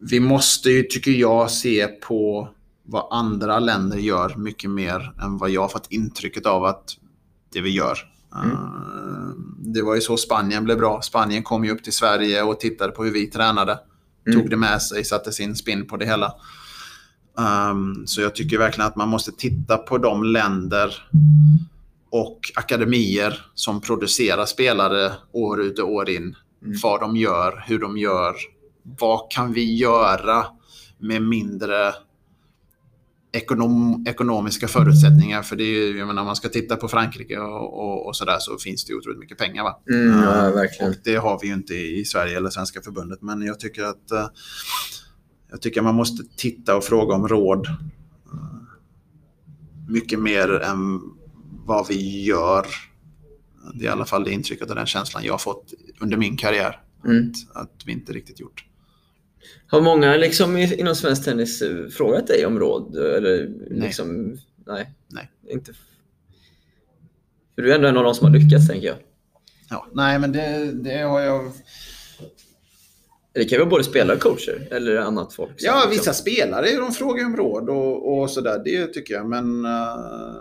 vi måste ju, tycker jag, se på vad andra länder gör mycket mer än vad jag har fått intrycket av att det vi gör. Ehm, Det var ju så Spanien blev bra. Spanien kom ju upp till Sverige och tittade på hur vi tränade. Mm. Tog det med sig, satte sin spin på det hela. Ehm, så jag tycker verkligen att man måste titta på de länder och akademier som producerar spelare år ut och år in. Mm. Vad de gör, hur de gör. Vad kan vi göra med mindre ekonom, ekonomiska förutsättningar? För det är ju, jag menar, om man ska titta på Frankrike och, och, och sådär så finns det otroligt mycket pengar. Va? Mm, ja, verkligen. Och det har vi ju inte i Sverige eller Svenska förbundet. Men jag tycker att eh, jag tycker man måste titta och fråga om råd. eh, Mycket mer än vad vi gör. Det är i alla fall det intrycket och den känslan jag har fått under min karriär. Mm. Att, att vi inte riktigt gjort. Har många liksom inom svensk tennis eh, frågat dig om råd? Eller Nej. liksom, nej. Nej. Inte. För du är ändå en av de som har lyckats, tänker jag. Ja, nej, men det, det har jag... Det kan vara både spelare och coacher, eller annat folk. Ja, liksom- vissa spelare de frågar om råd och, och sådär. Det tycker jag, men... eh,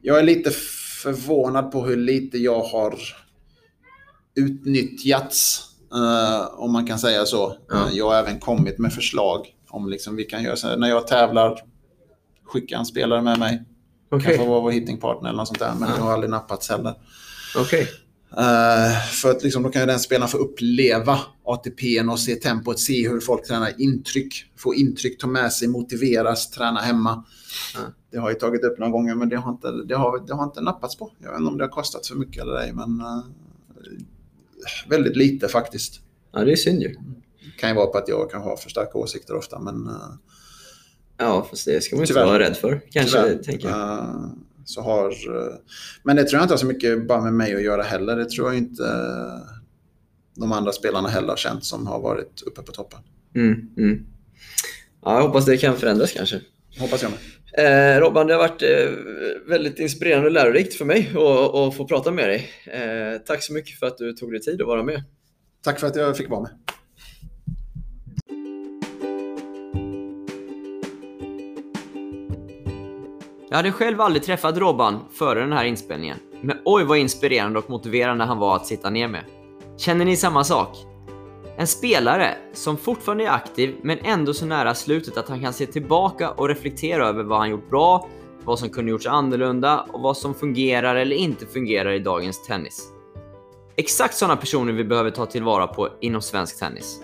jag är lite förvånad på hur lite jag har utnyttjats, eh, om man kan säga så. Ja. Eh, Jag har även kommit med förslag om liksom vi kan göra så här. När jag tävlar, skicka en spelare med mig. Okej, Kanske vara vår hittingpartner eller något sånt där, men Ja. det har aldrig nappats heller. okej. Eh, för att liksom, då kan ju den spelaren få uppleva ATPn och se tempot, se hur folk tränar intryck. Få intryck, ta med sig, motiveras, träna hemma. Ja. Det har jag tagit upp några gånger men det har, inte, det, har, det har inte nappats på. Jag vet inte om det har kostat för mycket eller ej men eh, väldigt lite faktiskt. Ja, det är synd ju. Det kan ju vara på att jag kan ha för starka åsikter ofta men eh, Ja, fast det ska man ju inte vara rädd för. Kanske, tyvärr, tänker jag. eh, så har... eh, men det tror jag inte har så mycket bara med mig att göra heller. Det tror jag inte de andra spelarna heller har känt som har varit uppe på toppen. Mm, mm. Ja, jag hoppas det kan förändras kanske. Hoppas jag med. Eh, Robban, det har varit eh, väldigt inspirerande och lärorikt för mig att, få prata med dig. Eh, tack så mycket för att du tog dig tid att vara med. Tack för att jag fick vara med. Jag hade själv aldrig träffat Robban före den här inspelningen, men oj vad inspirerande och motiverande han var att sitta ner med. Känner ni samma sak? En spelare som fortfarande är aktiv men ändå så nära slutet att han kan se tillbaka och reflektera över vad han gjort bra, vad som kunde gjorts annorlunda och vad som fungerar eller inte fungerar i dagens tennis. Exakt sådana personer vi behöver ta tillvara på inom svensk tennis.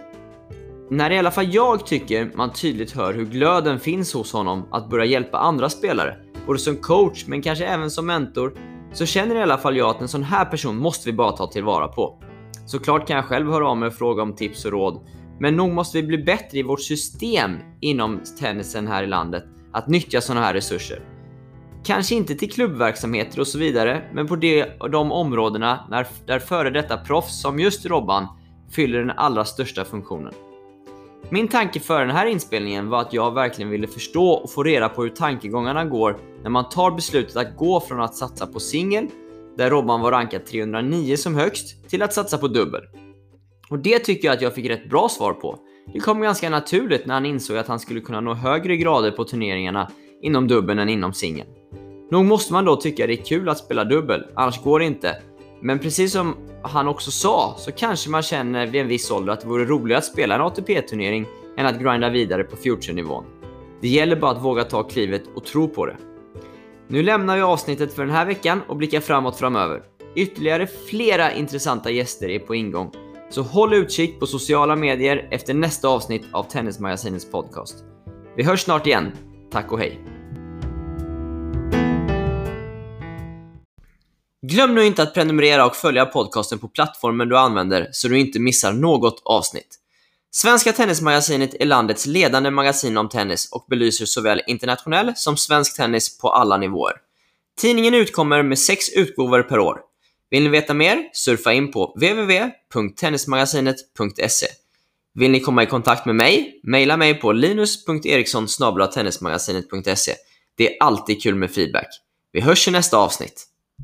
När i alla fall jag tycker man tydligt hör hur glöden finns hos honom att börja hjälpa andra spelare, både som coach men kanske även som mentor, så känner i alla fall jag att en sån här person måste vi bara ta tillvara på. Såklart kan jag själv höra av mig och fråga om tips och råd, men nog måste vi bli bättre i vårt system inom tennisen här i landet att nyttja såna här resurser. Kanske inte till klubbverksamheter och så vidare, men på de, de områdena när, där före detta proffs som just Robban fyller den allra största funktionen. Min tanke för den här inspelningen var att jag verkligen ville förstå och få reda på hur tankegångarna går när man tar beslutet att gå från att satsa på singel, där Robban var rankad 309 som högst, till att satsa på dubbel. Och det tycker jag att jag fick rätt bra svar på. Det kom ganska naturligt när han insåg att han skulle kunna nå högre grader på turneringarna inom dubbeln än inom singeln. Nog måste man då tycka det är kul att spela dubbel, annars går det inte. Men precis som han också sa så kanske man känner vid en viss ålder att det vore roligare att spela en ATP-turnering än att grinda vidare på future-nivån. Det gäller bara att våga ta klivet och tro på det. Nu lämnar vi avsnittet för den här veckan och blickar framåt framöver. Ytterligare flera intressanta gäster är på ingång, så håll utkik på sociala medier efter nästa avsnitt av Tennismagasinets podcast. Vi hörs snart igen. Tack och hej! Glöm nu inte att prenumerera och följa podcasten på plattformen du använder så du inte missar något avsnitt. Svenska Tennismagasinet är landets ledande magasin om tennis och belyser såväl internationell som svensk tennis på alla nivåer. Tidningen utkommer med sex utgåvor per år. Vill ni veta mer? Surfa in på www.tennismagasinet.se. Vill ni komma i kontakt med mig? Maila mig på linus.eriksson tennismagasinet.se. Det är alltid kul med feedback. Vi hörs i nästa avsnitt.